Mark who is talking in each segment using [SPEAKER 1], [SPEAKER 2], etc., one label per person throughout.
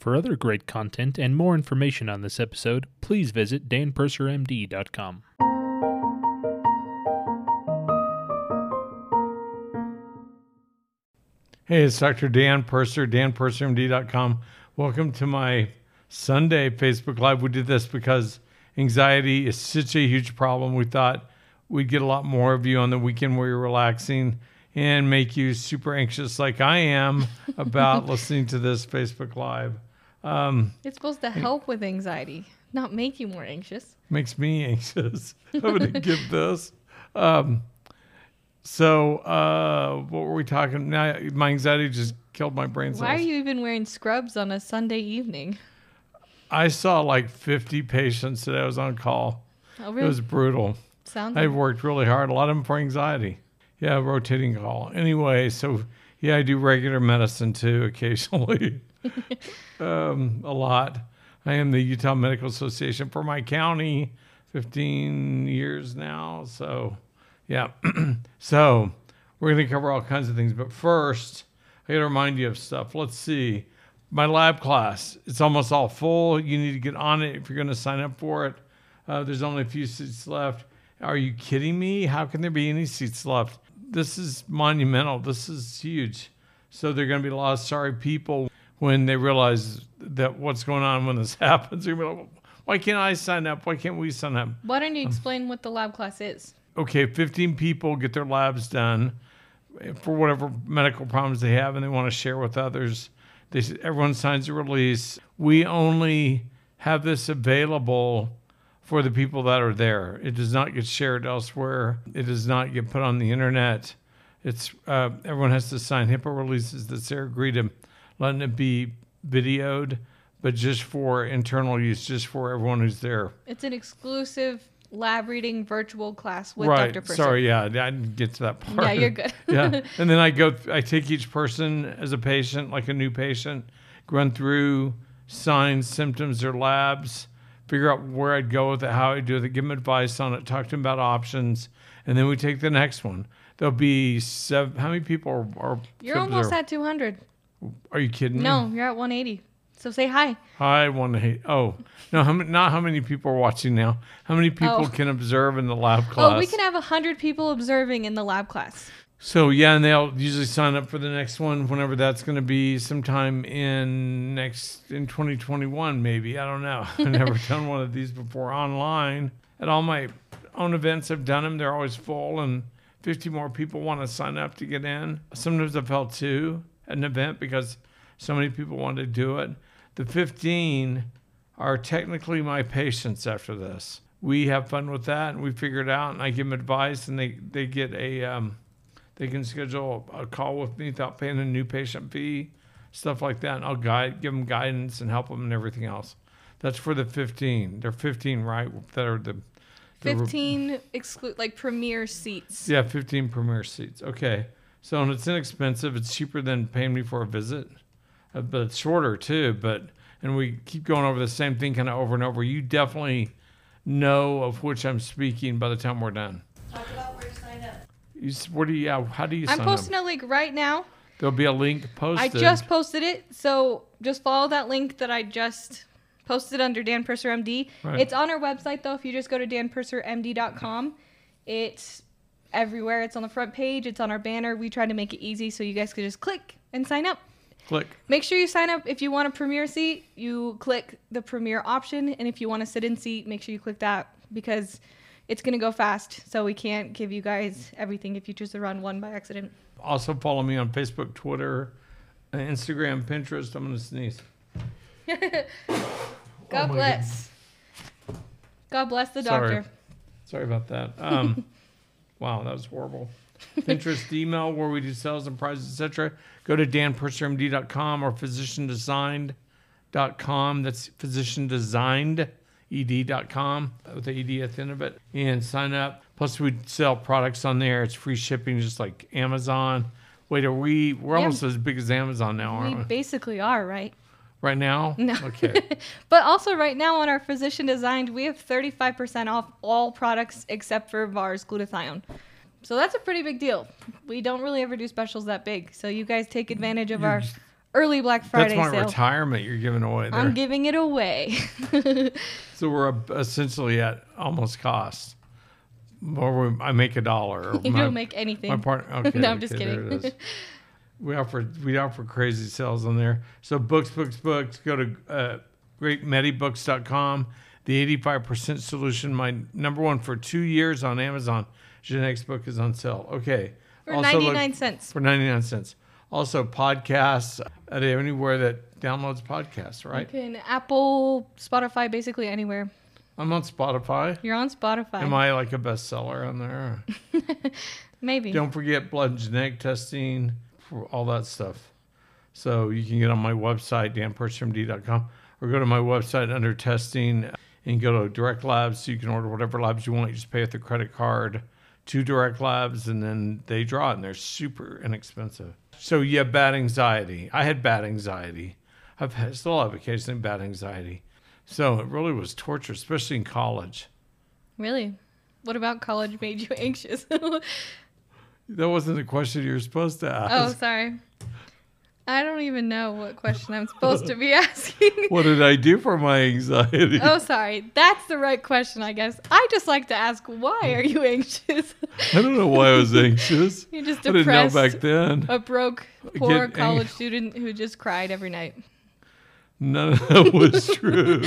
[SPEAKER 1] For other great content and more information on this episode, please visit danpursermd.com.
[SPEAKER 2] Hey, it's Dr. Dan Purser, danpursermd.com. Welcome to my Sunday Facebook Live. We did this because anxiety is such a huge problem. We thought we'd get a lot more of you on the weekend where you're relaxing and make you super anxious like I am about listening to this Facebook Live. Um,
[SPEAKER 3] It's supposed to help with anxiety, not make you more anxious.
[SPEAKER 2] makes me anxious. I'm going to give this. Um, so, uh, what were we talking? Now, my anxiety just killed my brain cells.
[SPEAKER 3] Why are you even wearing scrubs on a Sunday evening?
[SPEAKER 2] I saw like 50 patients that I was on call.
[SPEAKER 3] Oh, really?
[SPEAKER 2] It was brutal.
[SPEAKER 3] Sounds
[SPEAKER 2] I've worked really hard. A lot of them for anxiety. Yeah, rotating call. Anyway, so yeah, I do regular medicine too occasionally. um, a lot. I am the Utah Medical Association for my county, 15 years now. So, yeah. so, we're going to cover all kinds of things. But first, I got to remind you of stuff. Let's see. My lab class, it's almost all full. You need to get on it if you're going to sign up for it. Uh, there's only a few seats left. Are you kidding me? How can there be any seats left? This is monumental. This is huge. So there are going to be a lot of sorry people when they realize that what's going on when this happens. They're going to be like, why can't I sign up? Why can't we sign up?
[SPEAKER 3] Why don't you explain what the lab class is?
[SPEAKER 2] okay, 15 people get their labs done for whatever medical problems they have and they want to share with others. They, everyone signs a release. We only have this available for the people that are there. It does not get shared elsewhere. It does not get put on the internet. It's uh, everyone has to sign HIPAA releases that they agree to letting it be videoed, but just for internal use, just for everyone who's there.
[SPEAKER 3] It's an exclusive lab reading virtual class with
[SPEAKER 2] right.
[SPEAKER 3] Dr. Purser.
[SPEAKER 2] Sorry, yeah, I didn't get to that part.
[SPEAKER 3] Yeah, you're good.
[SPEAKER 2] yeah, and then I go. I take each person as a patient, like a new patient, run through signs, symptoms, their labs, figure out where I'd go with it, how I'd do it, give them advice on it, talk to them about options, and then we take the next one. There'll be seven. How many people are? are
[SPEAKER 3] You're almost
[SPEAKER 2] there?
[SPEAKER 3] at 200.
[SPEAKER 2] Are you kidding?
[SPEAKER 3] No,
[SPEAKER 2] me?
[SPEAKER 3] No, you're at 180. So say hi.
[SPEAKER 2] Hi, 180. Oh no, how many, not how many people are watching now. How many people
[SPEAKER 3] Oh.
[SPEAKER 2] can observe in the lab class?
[SPEAKER 3] Oh, we can have 100 people observing in the lab class.
[SPEAKER 2] So yeah, and they'll usually sign up for the next one whenever that's going to be sometime in next in 2021 maybe. I don't know. I've never done one of these before online. At all my own events I've done them, they're always full and 50 more people want to sign up to get in. Sometimes I've held two an event because so many people want to do it. The 15 are technically my patients after this. We have fun with that and we figure it out and I give them advice and they, they get a um, they can schedule a call with me without paying a new patient fee, stuff like that. And I'll guide, give them guidance and help them and everything else. That's for the 15. They're 15, right? That are the, the
[SPEAKER 3] 15 exclude like premier seats.
[SPEAKER 2] yeah, 15 premier seats. Okay. So, and it's inexpensive. It's cheaper than paying me for a visit, uh, but it's shorter too. But, and we keep going over the same thing kind of over and over. You definitely know of which I'm speaking by the time we're done.
[SPEAKER 3] Talk about where to sign up.
[SPEAKER 2] You, s- what do you, yeah, how do you
[SPEAKER 3] I'm
[SPEAKER 2] sign
[SPEAKER 3] posting
[SPEAKER 2] up?
[SPEAKER 3] a link right now.
[SPEAKER 2] There'll be a link posted.
[SPEAKER 3] I just posted it, so just follow that link that I just posted under Dan Purser MD.
[SPEAKER 2] Right.
[SPEAKER 3] It's on our website though. If you just go to danpursermd.com, it's everywhere. It's on the front page. It's on our banner. We try to make it easy so you guys could just click and sign up.
[SPEAKER 2] click.
[SPEAKER 3] Make sure you sign up if you want a premiere seat. You click the premiere option, and if you want a sit-in seat, make sure you click that because it's gonna go fast. So we can't give you guys everything if you choose to run one by accident.
[SPEAKER 2] Also follow me on Facebook, Twitter, Instagram, Pinterest. I'm gonna sneeze.
[SPEAKER 3] God
[SPEAKER 2] Oh
[SPEAKER 3] bless. God bless the
[SPEAKER 2] Sorry.
[SPEAKER 3] doctor.
[SPEAKER 2] Sorry about that. Um, wow, that was horrible. Pinterest email where we do sales and prices, etc. Go to danpursermd.com or physiciandesigned.com. That's physiciandesigned.ed.com with the ed at the end of it, and sign up. Plus, we sell products on there. It's free shipping, just like Amazon. Wait, are we? We're
[SPEAKER 3] Yeah.
[SPEAKER 2] almost as big as Amazon now, aren't we? we?
[SPEAKER 3] basically are, right?
[SPEAKER 2] Right now?
[SPEAKER 3] No.
[SPEAKER 2] Okay.
[SPEAKER 3] But also, right now on our physician designed, we have 35% off all products except for VARS glutathione. So that's a pretty big deal. We don't really ever do specials that big. So you guys take advantage of our early Black Friday
[SPEAKER 2] That's my
[SPEAKER 3] sale.
[SPEAKER 2] retirement you're giving away there.
[SPEAKER 3] I'm giving it away.
[SPEAKER 2] so we're essentially at almost cost. Or we, I make a dollar. or
[SPEAKER 3] you
[SPEAKER 2] my-
[SPEAKER 3] don't make anything.
[SPEAKER 2] My partner. Okay,
[SPEAKER 3] No, I'm just
[SPEAKER 2] okay,
[SPEAKER 3] kidding.
[SPEAKER 2] We offer we offer crazy sales on there. So books, books, books. Go to uh, greatmedibooks.com. The 85% solution, my number one for two years on Amazon. Genetics book is on sale. Okay.
[SPEAKER 3] For
[SPEAKER 2] Also look-
[SPEAKER 3] 99 cents.
[SPEAKER 2] For 99 cents. Also podcasts at anywhere that downloads podcasts,
[SPEAKER 3] You
[SPEAKER 2] right?
[SPEAKER 3] can Apple, Spotify, basically anywhere.
[SPEAKER 2] I'm on Spotify.
[SPEAKER 3] You're on Spotify.
[SPEAKER 2] Am I like a bestseller on there?
[SPEAKER 3] Maybe.
[SPEAKER 2] Don't forget blood genetic testing, all that stuff. So you can get on my website, danpursermd.com, or go to my website under testing and go to Direct Labs so you can order whatever labs you want. You just pay with a credit card to Direct Labs and then they draw it and they're super inexpensive. So have bad anxiety. I had bad anxiety. I've had, still have occasionally bad anxiety. So it really was torture, especially in college.
[SPEAKER 3] Really? What about college made you anxious? oh,
[SPEAKER 2] That wasn't the question you were supposed to ask.
[SPEAKER 3] Oh, sorry. I don't even know what question I'm supposed to be asking.
[SPEAKER 2] What did I do for my anxiety?
[SPEAKER 3] oh, sorry. That's the right question, I guess. I just like to ask, why are you anxious?
[SPEAKER 2] I don't know why I was anxious.
[SPEAKER 3] You're just
[SPEAKER 2] I didn't know
[SPEAKER 3] depressed.
[SPEAKER 2] back then.
[SPEAKER 3] A broke, poor
[SPEAKER 2] Get
[SPEAKER 3] college
[SPEAKER 2] ang-
[SPEAKER 3] student who just cried every night.
[SPEAKER 2] None of that was true.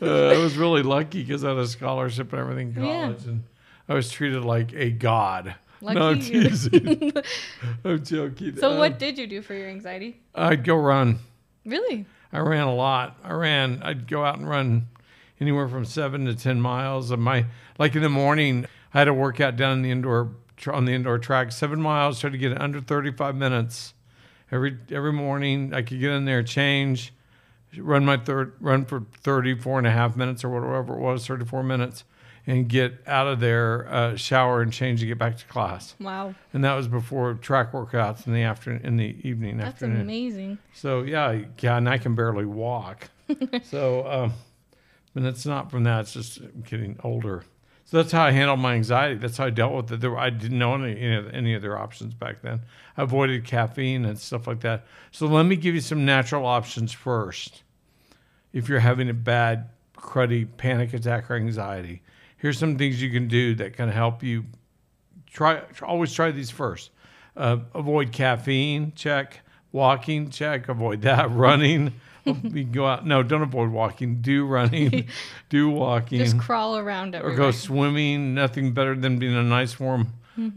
[SPEAKER 2] uh, I was really lucky because I had a scholarship and everything in
[SPEAKER 3] Yeah.
[SPEAKER 2] college, and I was treated like a god. No, I'm teasing. I'm joking.
[SPEAKER 3] So,
[SPEAKER 2] Uh,
[SPEAKER 3] what did you do for your anxiety?
[SPEAKER 2] I'd go run.
[SPEAKER 3] Really?
[SPEAKER 2] I ran a lot. I ran. I'd go out and run anywhere from seven to ten miles. And my like in the morning, I had a workout down in the indoor on the indoor track, seven miles. Try to get it under thirty five minutes every every morning. I could get in there, change, run my third run for 34 and a half minutes or whatever it was, thirty four minutes, and get out of there, uh, shower and change and get back to class.
[SPEAKER 3] Wow.
[SPEAKER 2] And that was before track workouts in the afternoon, in the evening.
[SPEAKER 3] That's
[SPEAKER 2] afternoon.
[SPEAKER 3] amazing.
[SPEAKER 2] So yeah, yeah, and I can barely walk. so, um, and it's not from that; it's just getting older. So that's how I handled my anxiety. That's how I dealt with it. There, I didn't know any any, any other options back then. I avoided caffeine and stuff like that. So let me give you some natural options first. If you're having a bad, cruddy panic attack or anxiety, here's some things you can do that can help you. Try always try these first. Uh, avoid caffeine. Check. Walking. Check. Avoid that. Running. you can go out. No, don't avoid walking. Do running. do walking.
[SPEAKER 3] Just crawl around everywhere.
[SPEAKER 2] or go swimming. Nothing better than being in a nice warm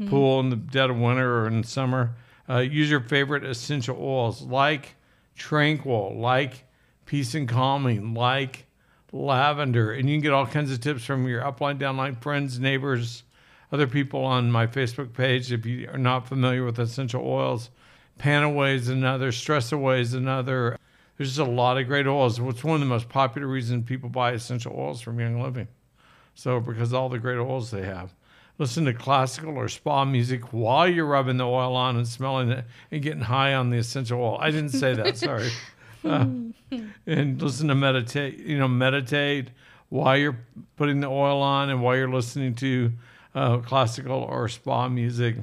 [SPEAKER 2] pool in the dead of winter or in summer. Uh, use your favorite essential oils like Tranquil, like Peace and Calming, like lavender. And you can get all kinds of tips from your upline, downline friends, neighbors, other people on my Facebook page. If you are not familiar with essential oils, Panaway is another, Stress Away is another. There's just a lot of great oils. It's one of the most popular reasons people buy essential oils from Young Living. So, because all the great oils they have. Listen to classical or spa music while you're rubbing the oil on and smelling it and getting high on the essential oil. I didn't say that, sorry. Uh, and listen to meditate, you know, meditate while you're putting the oil on and while you're listening to uh, classical or spa music.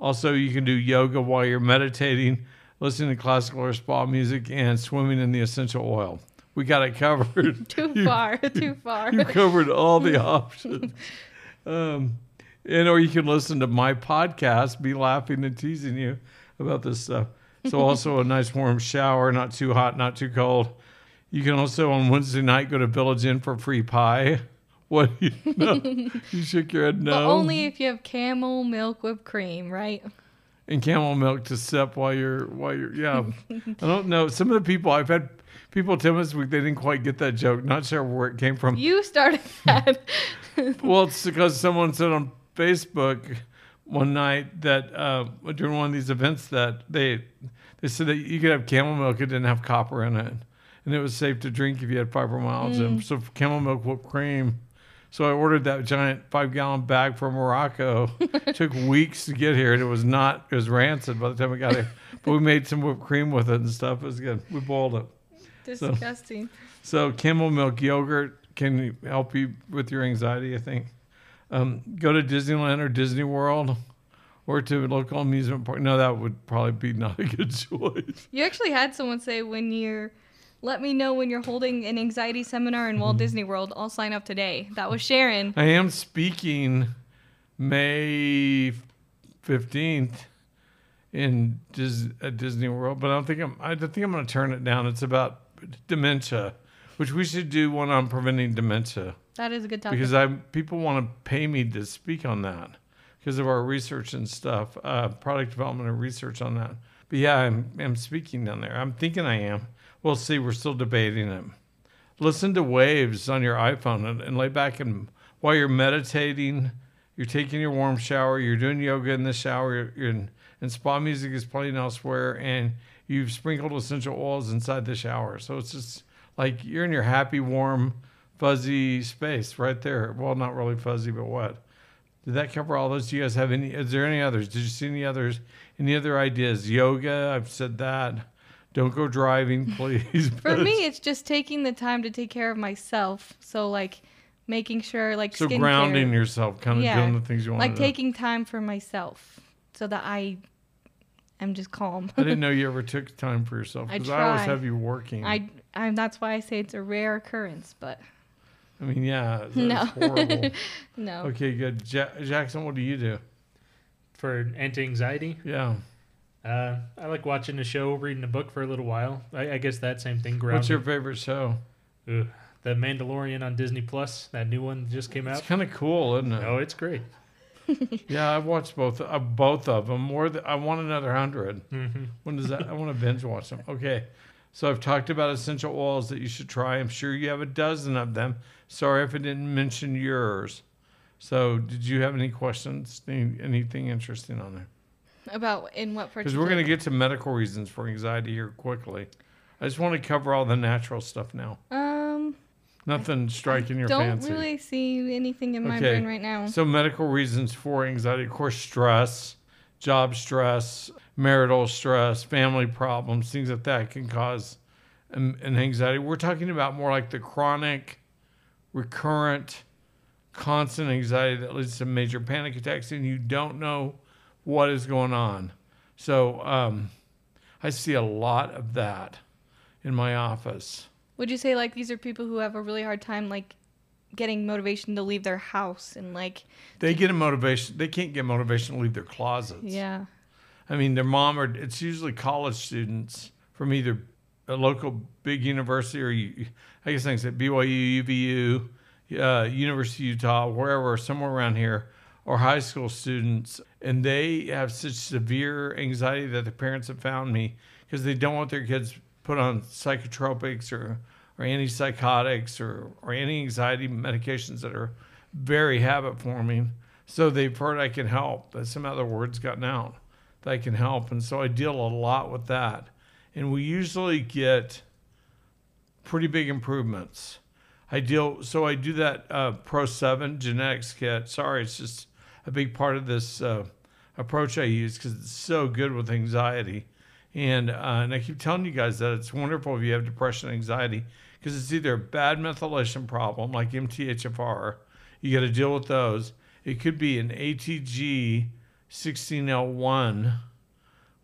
[SPEAKER 2] Also, you can do yoga while you're meditating, listening to classical or spa music, and swimming in the essential oil. We got it covered.
[SPEAKER 3] Too
[SPEAKER 2] You-
[SPEAKER 3] far. Too far.
[SPEAKER 2] you covered all the options. Um, and or you can listen to my podcast, be laughing and teasing you about this stuff. So also a nice warm shower, not too hot, not too cold. You can also on Wednesday night go to Village Inn for free pie. What you, you shook your head no.
[SPEAKER 3] But only if you have camel milk whipped cream, right?
[SPEAKER 2] and camel milk to sip while you're while you're yeah. I don't know. Some of the people I've had people tell me this week they didn't quite get that joke. Not sure where it came from.
[SPEAKER 3] You started that.
[SPEAKER 2] Well, it's because someone said on Facebook one night that uh, during one of these events that they they said that you could have camel milk, it didn't have copper in it, and it was safe to drink if you had fibromyalgia. And so camel milk whipped cream. So I ordered that giant five gallon bag from Morocco. Took weeks to get here, and it was not. It was rancid by the time we got here. But we made some whipped cream with it and stuff. It was good. We boiled it.
[SPEAKER 3] Disgusting.
[SPEAKER 2] So camel milk yogurt can help you with your anxiety, I think. Um, go to Disneyland or Disney World or to a local amusement park. No, that would probably be not a good choice.
[SPEAKER 3] You actually had someone say when you're, let me know when you're holding an anxiety seminar in Walt Disney World. I'll sign up today. That was Sharon.
[SPEAKER 2] I am speaking May fifteenth in Dis- at Disney World, but I don't think I'm. I don't think I'm going to turn it down. It's about dementia, which we should do one on preventing dementia
[SPEAKER 3] That is a good topic.
[SPEAKER 2] because I people want to pay me to speak on that because of our research and stuff, uh, product development and research on that. But yeah, I'm I'm speaking down there. I'm thinking I am. We'll see. We're still debating it. Listen to waves on your iPhone and, and lay back and while you're meditating, you're taking your warm shower, you're doing yoga in the shower, you're, you're in, and spa music is playing elsewhere, and you've sprinkled essential oils inside the shower. So it's just like you're in your happy, warm, fuzzy space right there. Well, not really fuzzy, but what? Did that cover all those? Do you guys have any? Is there any others? Did you see any others? Any other ideas? Yoga. I've said that. Don't go driving, please.
[SPEAKER 3] For me, it's just taking the time to take care of myself. So like making sure like
[SPEAKER 2] so
[SPEAKER 3] skincare,
[SPEAKER 2] grounding yourself, kind of
[SPEAKER 3] Yeah.
[SPEAKER 2] doing the things you want
[SPEAKER 3] like
[SPEAKER 2] to do.
[SPEAKER 3] taking time for myself, so that I am just calm.
[SPEAKER 2] I didn't know you ever took time for yourself
[SPEAKER 3] I
[SPEAKER 2] because I, always have you working. I,
[SPEAKER 3] I, I that's why I say it's a rare occurrence, but I
[SPEAKER 2] mean, yeah, that's
[SPEAKER 3] No.
[SPEAKER 2] horrible.
[SPEAKER 3] no.
[SPEAKER 2] okay, good. Ja- Jackson, what do you do?
[SPEAKER 1] For anti-anxiety,
[SPEAKER 2] Yeah.
[SPEAKER 1] uh, I like watching a show, reading a book for a little while. I, I guess that same thing.
[SPEAKER 2] What's your favorite show?
[SPEAKER 1] Ugh. The Mandalorian on Disney Plus, that new one just came out.
[SPEAKER 2] It's kind of cool, isn't it?
[SPEAKER 1] Oh, it's great.
[SPEAKER 2] Yeah, I've watched both uh, both of them. More, th- I want another 100
[SPEAKER 1] hmm
[SPEAKER 2] When does that? I want to binge watch them. Okay, so I've talked about essential oils that you should try. I'm sure you have a dozen of them. Sorry if I didn't mention yours. So, did you have any questions? Any, anything interesting on there?
[SPEAKER 3] About in what
[SPEAKER 2] Because we're going to get to medical reasons for anxiety here quickly. I just want to cover all the natural stuff now.
[SPEAKER 3] Um,
[SPEAKER 2] Nothing striking your fancy.
[SPEAKER 3] don't
[SPEAKER 2] fancy.
[SPEAKER 3] really see anything in my brain right now.
[SPEAKER 2] So medical reasons for anxiety, of course, stress, job stress, marital stress, family problems, things like that can cause an, an anxiety. We're talking about more like the chronic, recurrent, constant anxiety that leads to major panic attacks, and you don't know what is going on. So um, I see a lot of that in my office.
[SPEAKER 3] Would you say like these are people who have a really hard time like getting motivation to leave their house and like
[SPEAKER 2] They get a motivation. They can't get motivation to leave their closets.
[SPEAKER 3] yeah
[SPEAKER 2] I mean, their mom or it's usually college students from either a local big university or you- I guess I things at BYU, UVU, uh, University of Utah, wherever, somewhere around here, or high school students, and they have such severe anxiety that the parents have found me because they don't want their kids put on psychotropics or or antipsychotics or or anti-anxiety medications that are very habit forming. So they've heard I can help. That some other words gotten out that I can help, and so I deal a lot with that. And we usually get pretty big improvements. I deal so I do that uh, Pro Seven genetics kit. Sorry, it's just a big part of this uh, approach I use because it's so good with anxiety. And uh, and I keep telling you guys that it's wonderful if you have depression, and anxiety, because it's either a bad methylation problem like MTHFR, you got to deal with those. It could be an ATG 16L1,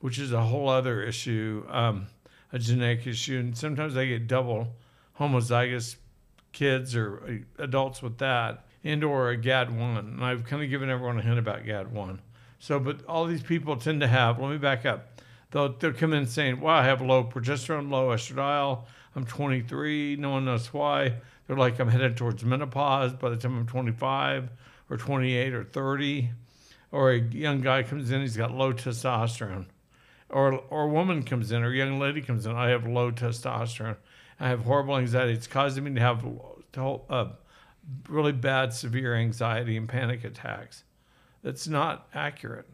[SPEAKER 2] which is a whole other issue, um, a genetic issue, and sometimes I get double homozygous kids or uh, adults with that, and or a GAD1. And I've kind of given everyone a hint about GAD1. So, but all these people tend to have. Let me back up. They'll they'll come in saying, "Well, I have low progesterone, low estradiol. I'm 23. No one knows why." They're like, "I'm headed towards menopause by the time I'm 25 or 28 or 30." Or a young guy comes in, he's got low testosterone. Or or a woman comes in, or a young lady comes in, I have low testosterone. I have horrible anxiety. It's causing me to have uh, really bad, severe anxiety and panic attacks. That's not accurate.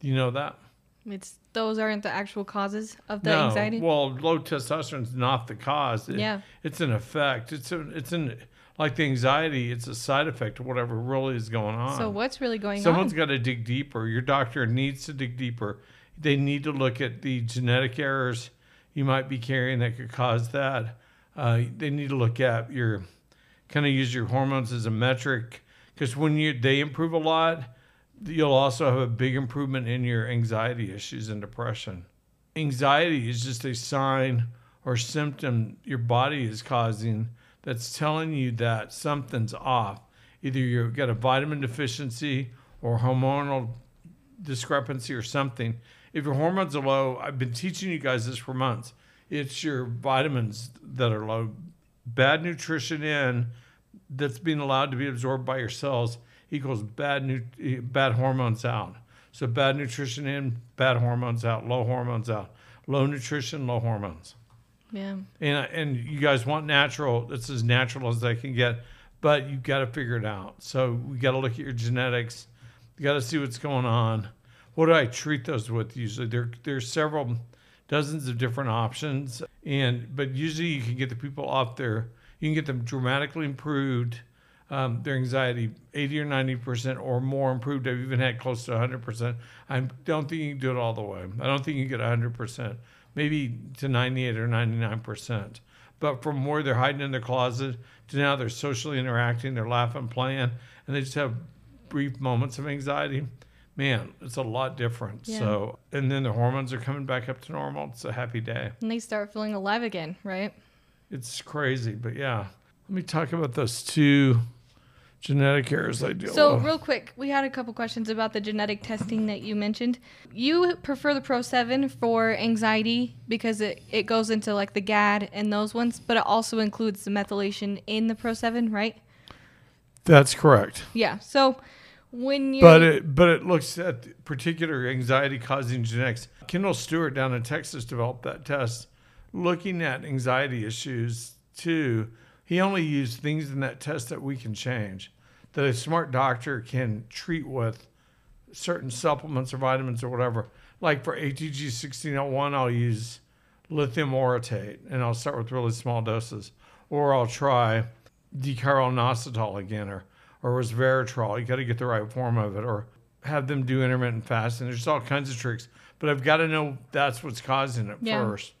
[SPEAKER 2] Do you know that?
[SPEAKER 3] it's those aren't the actual causes of the
[SPEAKER 2] no.
[SPEAKER 3] anxiety
[SPEAKER 2] Well, low testosterone is not the cause. It-
[SPEAKER 3] Yeah.
[SPEAKER 2] It's an effect. It's a, it's an like the anxiety. It's a side effect of whatever really is going on.
[SPEAKER 3] so what's really going
[SPEAKER 2] Someone's
[SPEAKER 3] on Someone's
[SPEAKER 2] got to dig deeper. Your doctor needs to dig deeper. They need to look at the genetic errors you might be carrying that could cause that. Uh, they need to look at your kind of use your hormones as a metric because when you they improve a lot, you'll also have a big improvement in your anxiety issues and depression. Anxiety is just a sign or symptom your body is causing that's telling you that something's off. Either you've got a vitamin deficiency or hormonal discrepancy or something. If your hormones are low, I've been teaching you guys this for months. It's your vitamins that are low. Bad nutrition in that's being allowed to be absorbed by your cells equals bad nu- bad hormones out. So bad nutrition in, bad hormones out, low hormones out. Low nutrition, low hormones.
[SPEAKER 3] Yeah.
[SPEAKER 2] And uh, and you guys want natural. It's as natural as they can get, but you got to figure it out. So we got to look at your genetics. You got to see what's going on. What do I treat those with? Usually there there's several dozens of different options, and but usually you can get the people off there. You can get them dramatically improved. Um, their anxiety 80 or 90 percent or more improved. I've even had close to 100 percent. I don't think you can do it all the way. I don't think you can get 100 percent maybe to 98 or 99%. But from where they're hiding in their closet to now they're socially interacting, they're laughing, playing, and they just have brief moments of anxiety, man, it's a lot different.
[SPEAKER 3] Yeah.
[SPEAKER 2] So, and then the hormones are coming back up to normal. It's a happy day.
[SPEAKER 3] And they start feeling alive again, right?
[SPEAKER 2] It's crazy, but yeah. Let me talk about those two genetic errors I deal
[SPEAKER 3] So,
[SPEAKER 2] with.
[SPEAKER 3] real quick, we had a couple questions about the genetic testing that you mentioned. You prefer the Pro 7 for anxiety because it, it goes into like the GAD and those ones, but it also includes the methylation in the Pro 7, right?
[SPEAKER 2] That's correct.
[SPEAKER 3] Yeah. So, when you're.
[SPEAKER 2] But it but it looks at particular anxiety causing genetics. Kendal Stewart down in Texas developed that test, looking at anxiety issues too. He only used things in that test that we can change, that a smart doctor can treat with certain supplements or vitamins or whatever. Like for ATG 16L1, I'll use lithium orotate and I'll start with really small doses. Or I'll try d-chiroinositol again or, or resveratrol. You got to get the right form of it. Or have them do intermittent fasting. There's all kinds of tricks, but I've got to know that's what's causing it
[SPEAKER 3] Yeah.
[SPEAKER 2] first.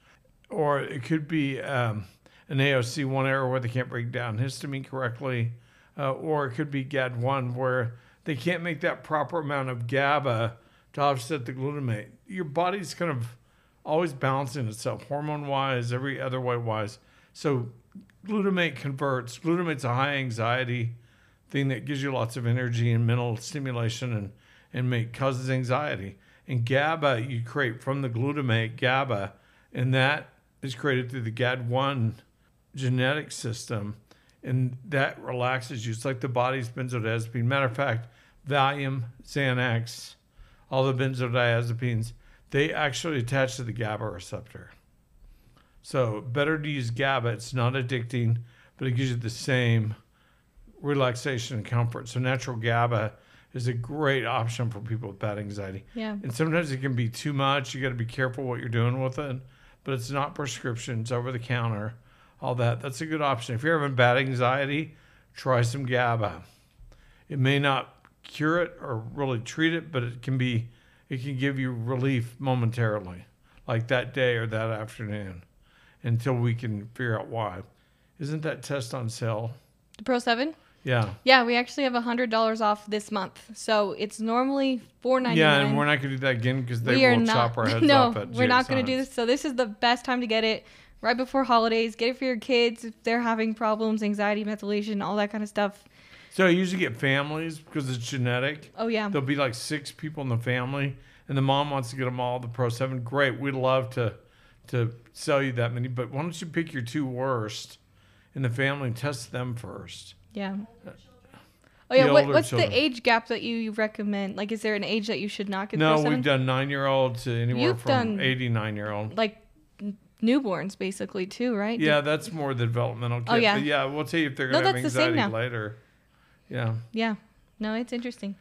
[SPEAKER 2] Or it could be um, an AOC1 error where they can't break down histamine correctly, uh, or it could be GAD1 where they can't make that proper amount of GABA to offset the glutamate. Your body's kind of always balancing itself, hormone wise, every other way wise. So glutamate converts. Glutamate's a high anxiety thing that gives you lots of energy and mental stimulation and, and make causes anxiety. And GABA you create from the glutamate GABA, and that is created through the GAD1 genetic system, and that relaxes you. It's like the body's benzodiazepine. Matter of fact, Valium, Xanax, all the benzodiazepines, they actually attach to the GABA receptor. So better to use GABA. It's not addicting, but it gives you the same relaxation and comfort. So natural GABA is a great option for people with bad anxiety.
[SPEAKER 3] yeah.
[SPEAKER 2] And sometimes it can be too much. You got to be careful what you're doing with it. But it's not prescription. It's over the counter. All that. That's a good option. If you're having bad anxiety, try some GABA. It may not cure it or really treat it, but it can be. It can give you relief momentarily, like that day or that afternoon, until we can figure out why. Isn't that test on sale?
[SPEAKER 3] The Pro 7?
[SPEAKER 2] Yeah.
[SPEAKER 3] Yeah, we actually have a $100 off this month. So, it's normally four ninety nine.
[SPEAKER 2] Yeah, and we're not going to do that again because they
[SPEAKER 3] we
[SPEAKER 2] will
[SPEAKER 3] not.
[SPEAKER 2] chop our heads
[SPEAKER 3] no,
[SPEAKER 2] off at
[SPEAKER 3] we're not going to do this. So this is the best time to get it right before holidays. Get it for your kids if they're having problems, anxiety, methylation, all that kind of stuff.
[SPEAKER 2] So I usually get families because it's genetic.
[SPEAKER 3] Oh yeah,
[SPEAKER 2] There'll be like six people in the family, and the mom wants to get them all the Pro Seven. Great, we'd love to to sell you that many, but why don't you pick your two worst in the family and test them first?
[SPEAKER 3] yeah. Uh, oh yeah, what, what's
[SPEAKER 2] children.
[SPEAKER 3] the age gap that you recommend? Like, is there an age that you should not get
[SPEAKER 2] No,
[SPEAKER 3] Pro 7?
[SPEAKER 2] we've done nine year old to anywhere
[SPEAKER 3] You've
[SPEAKER 2] from eighty nine year old.
[SPEAKER 3] like newborns basically too, right?
[SPEAKER 2] Yeah, that's more the developmental kit.
[SPEAKER 3] Oh, yeah.
[SPEAKER 2] But yeah, we'll tell you if they're gonna have
[SPEAKER 3] that's the same
[SPEAKER 2] anxiety
[SPEAKER 3] now.
[SPEAKER 2] later. Yeah.
[SPEAKER 3] Yeah. No, it's interesting.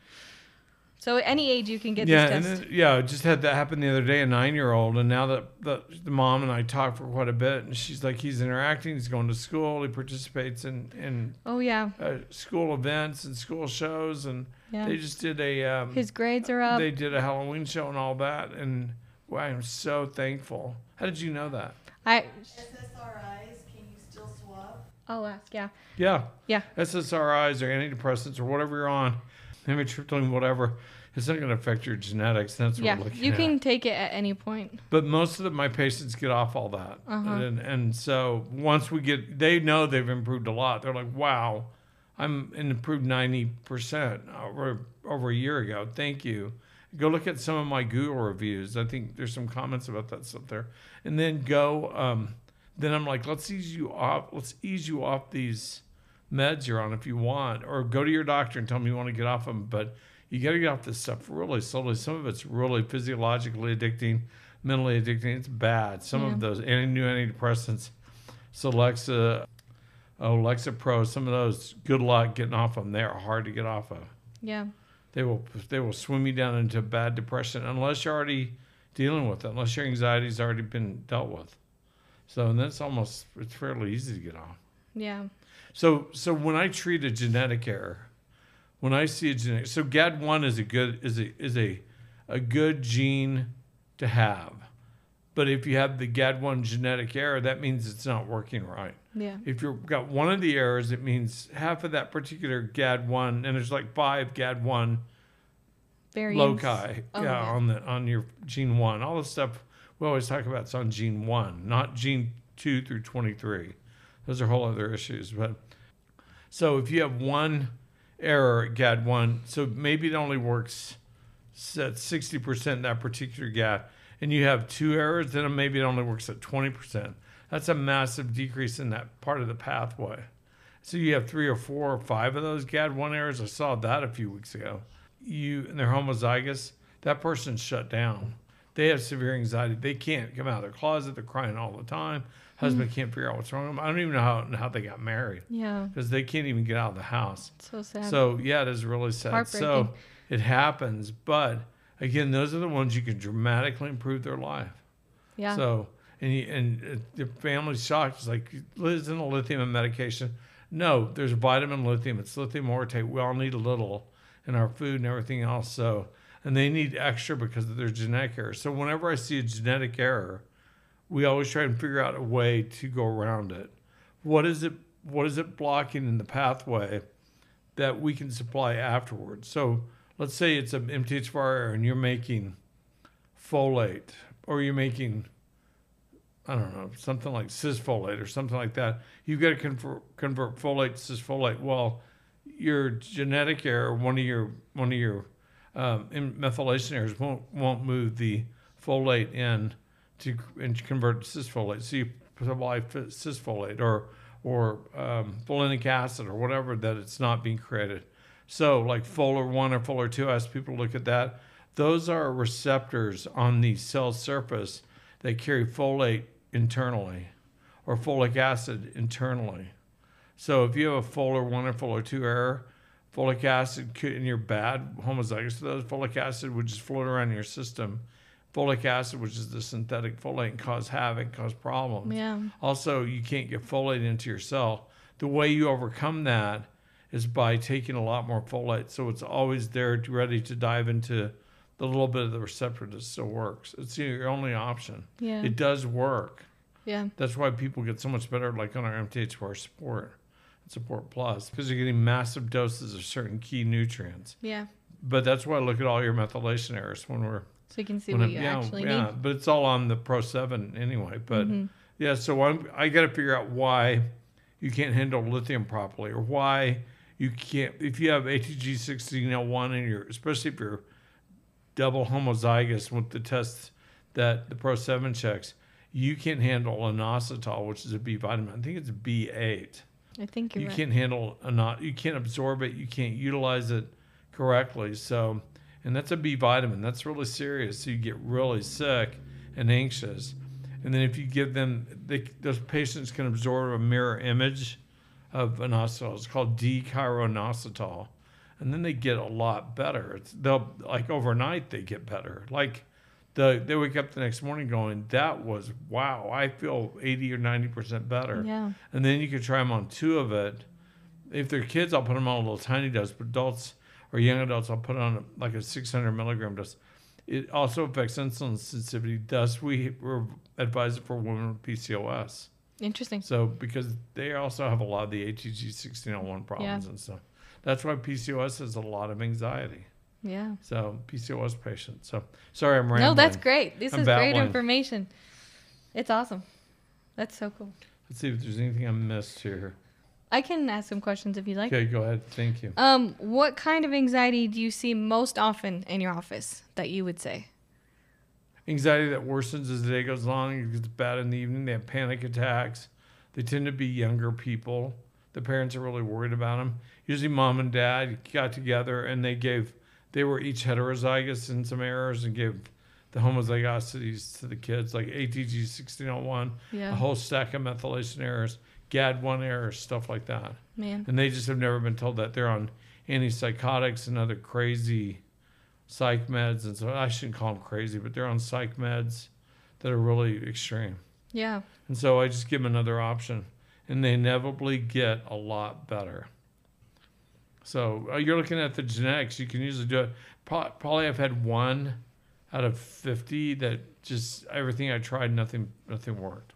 [SPEAKER 3] So at any age you can get
[SPEAKER 2] yeah,
[SPEAKER 3] this test.
[SPEAKER 2] then, yeah, it just had that happen the other day. A nine-year-old, and now that the, the mom and I talked for quite a bit, and she's like, he's interacting, he's going to school, he participates in in
[SPEAKER 3] oh yeah,
[SPEAKER 2] uh, school events and school shows, and
[SPEAKER 3] yeah.
[SPEAKER 2] they just did a um,
[SPEAKER 3] His grades are up.
[SPEAKER 2] they did a Halloween show and all that, and wow, I'm so thankful. How did you know that?
[SPEAKER 3] I
[SPEAKER 4] SSRIs, can you still swap?
[SPEAKER 3] I'll ask. Yeah.
[SPEAKER 2] Yeah.
[SPEAKER 3] Yeah.
[SPEAKER 2] SSRIs or antidepressants or whatever you're on, amitriptyline, whatever. it's not going to affect your genetics. That's what
[SPEAKER 3] Yeah,
[SPEAKER 2] we're looking
[SPEAKER 3] you
[SPEAKER 2] at.
[SPEAKER 3] can take it at any point.
[SPEAKER 2] But most of the, my patients get off all that,
[SPEAKER 3] Uh-huh.
[SPEAKER 2] and and so once we get, they know they've improved a lot. They're like, "Wow, I'm improved ninety percent over over a year ago. Thank you." Go look at some of my Google reviews. I think there's some comments about that stuff there, and then go. Um, then I'm like, let's ease you off. Let's ease you off these meds you're on if you want, or go to your doctor and tell them you want to get off them. But you got to get off this stuff really slowly. Some of it's really physiologically addicting, mentally addicting. It's bad. Some
[SPEAKER 3] Yeah.
[SPEAKER 2] of those any new antidepressants, Celexa, oh, Lexapro, some of those. Good luck getting off them. They are hard to get off of.
[SPEAKER 3] Yeah.
[SPEAKER 2] They will they will swim you down into bad depression unless you're already dealing with it. Unless your anxiety's already been dealt with. So and that's almost it's fairly easy to get off.
[SPEAKER 3] Yeah.
[SPEAKER 2] So so when I treat a genetic error, when I see a genetic so GAD1 is a good is a is a a good gene to have. But if you have the GAD1 genetic error, that means it's not working right.
[SPEAKER 3] Yeah.
[SPEAKER 2] If you've got one of the errors, it means half of that particular GAD1, and there's like five GAD1
[SPEAKER 3] Variants.
[SPEAKER 2] loci,
[SPEAKER 3] Oh,
[SPEAKER 2] yeah,
[SPEAKER 3] yeah.
[SPEAKER 2] on the on your gene one. All the stuff we always talk about is on gene one, not gene two through twenty three. Those are whole other issues. But so if you have one error at GAD one, so maybe it only works at sixty percent that particular GAD, and you have two errors, then maybe it only works at twenty percent. That's a massive decrease in that part of the pathway. So you have three or four or five of those GAD1 errors. I saw that a few weeks ago. You and they're homozygous. That person's shut down. They have severe anxiety. They can't come out of their closet. They're crying all the time. Husband mm. can't figure out what's wrong with them. I don't even know how, how they got married
[SPEAKER 3] Yeah.
[SPEAKER 2] because they can't even get out of the house.
[SPEAKER 3] So sad.
[SPEAKER 2] So yeah, it is really sad. So it happens, but again, those are the ones you can dramatically improve their life.
[SPEAKER 3] yeah.
[SPEAKER 2] So and you, and uh, the family's shocked. It's like, isn't a lithium a medication? No, there's vitamin lithium. It's lithium orotate. We all need a little in our food and everything else. So and they need extra because of their genetic error. So whenever I see a genetic error, we always try and figure out a way to go around it. What is it? What is it blocking in the pathway that we can supply afterwards? So let's say it's an MTHFR error and you're making folate or you're making I don't know, something like cisfolate or something like that. You've got to convert, convert folate to cisfolate. Well, your genetic error, one of your one of your um, methylation errors won't won't move the folate in to and convert to cisfolate. So you supply cisfolate or or um, folinic acid or whatever that it's not being created. So like Folar one or Folar two, I ask people to look at that. Those are receptors on the cell surface that carry folate internally or folic acid internally. So if you have a Folar 1 or Folar 2 error, folic acid could, and you're bad homozygous to those, folic acid would just float around in your system. Folic acid, which is the synthetic folate, and cause havoc, cause problems.
[SPEAKER 3] yeah.
[SPEAKER 2] Also, you can't get folate into your cell. The way you overcome that is by taking a lot more folate. So it's always there, ready to dive into the little bit of the receptor that still works. It's your only option.
[SPEAKER 3] Yeah.
[SPEAKER 2] It does work.
[SPEAKER 3] yeah.
[SPEAKER 2] That's why people get so much better, like on our MTHFR support, and support plus, because you're getting massive doses of certain key nutrients.
[SPEAKER 3] Yeah.
[SPEAKER 2] But that's why I look at all your methylation errors when we're
[SPEAKER 3] So you can see what
[SPEAKER 2] it-
[SPEAKER 3] you
[SPEAKER 2] yeah,
[SPEAKER 3] actually
[SPEAKER 2] yeah,
[SPEAKER 3] need.
[SPEAKER 2] but it's all on the Pro Seven anyway. But
[SPEAKER 3] Mm-hmm.
[SPEAKER 2] yeah, so I'm I got to figure out why you can't handle lithium properly, or why you can't if you have ATG sixteen L one and you're especially if you're double homozygous with the tests that the Pro Seven checks, you can't handle inositol, which is a B vitamin. I think it's B eight.
[SPEAKER 3] I think
[SPEAKER 2] you
[SPEAKER 3] right.
[SPEAKER 2] can't handle a not you can't absorb it you can't utilize it correctly. So and that's a b vitamin. That's really serious. So you get really sick and anxious. And then if you give them they, those patients can absorb a mirror image of inositol it's called d-chiroinositol and then they get a lot better it's they'll like overnight they get better like the, they wake up the next morning going that was wow i feel 80 or 90 percent better
[SPEAKER 3] Yeah.
[SPEAKER 2] and then you can try them on two of it. If they're kids, I'll put them on a little tiny dose. But adults or young adults, I'll put on like a 600 milligram dose. It also affects insulin sensitivity. Thus, we advise it for women with PCOS.
[SPEAKER 3] Interesting.
[SPEAKER 2] So because they also have a lot of the ATG 16L1 problems
[SPEAKER 3] Yeah.
[SPEAKER 2] and stuff. That's why PCOS has a lot of anxiety.
[SPEAKER 3] Yeah.
[SPEAKER 2] So PCOS patient. So sorry, I'm rambling.
[SPEAKER 3] No, that's great. This
[SPEAKER 2] I'm
[SPEAKER 3] is great information. It's awesome. That's so cool.
[SPEAKER 2] Let's see if there's anything I missed here.
[SPEAKER 3] I can ask some questions if you'd like.
[SPEAKER 2] Okay, go ahead. Thank you.
[SPEAKER 3] Um, what kind of anxiety do you see most often in your office that you would say?
[SPEAKER 2] Anxiety that worsens as the day goes along. It gets bad in the evening. They have panic attacks. They tend to be younger people. The parents are really worried about them. Usually, mom and dad got together and they gave. They were each heterozygous in some errors and gave the homozygosities to the kids, like ATG 16L1,
[SPEAKER 3] Yeah.
[SPEAKER 2] a whole stack of methylation errors, GAD1 errors, stuff like that.
[SPEAKER 3] Man.
[SPEAKER 2] And they just have never been told that they're on antipsychotics and other crazy psych meds. And so I shouldn't call them crazy, but they're on psych meds that are really extreme.
[SPEAKER 3] Yeah.
[SPEAKER 2] And so I just give them another option. And they inevitably get a lot better. So uh, you're looking at the genetics. You can usually do it. Probably I've had one out of 50 that just everything I tried, nothing, nothing worked.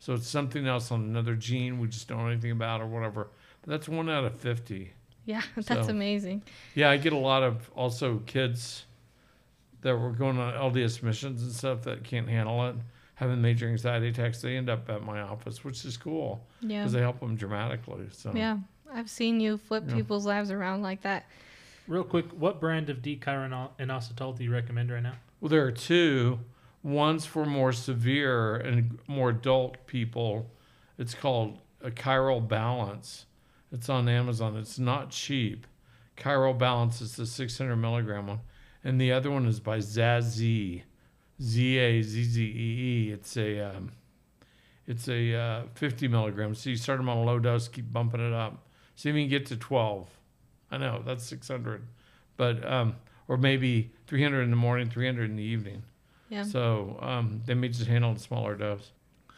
[SPEAKER 2] So it's something else on another gene we just don't know anything about or whatever. But that's one out of 50.
[SPEAKER 3] Yeah. That's
[SPEAKER 2] So-
[SPEAKER 3] amazing.
[SPEAKER 2] Yeah, I get a lot of also kids that were going on LDS missions and stuff that can't handle it, having major anxiety attacks. They end up at my office, which is cool
[SPEAKER 3] Yeah.
[SPEAKER 2] because they help them dramatically. So
[SPEAKER 3] Yeah. I've seen you flip
[SPEAKER 2] Yeah.
[SPEAKER 3] people's lives around like that.
[SPEAKER 1] Real quick, what brand of D-chiro inositol do you recommend right now?
[SPEAKER 2] well, there are two. One's for more severe and more adult people. It's called a chiral balance. It's on Amazon. It's not cheap. Chiral balance is the 600 milligram one, and the other one is by Zazz, Z A Z Z E E. It's a um, it's a uh, 50 milligrams. So you start them on a low dose, keep bumping it up. See if you can get to 12. I know that's 600, but um, or maybe 300 in the morning, 300 in the evening.
[SPEAKER 3] Yeah.
[SPEAKER 2] So um, they may just handle a smaller dose.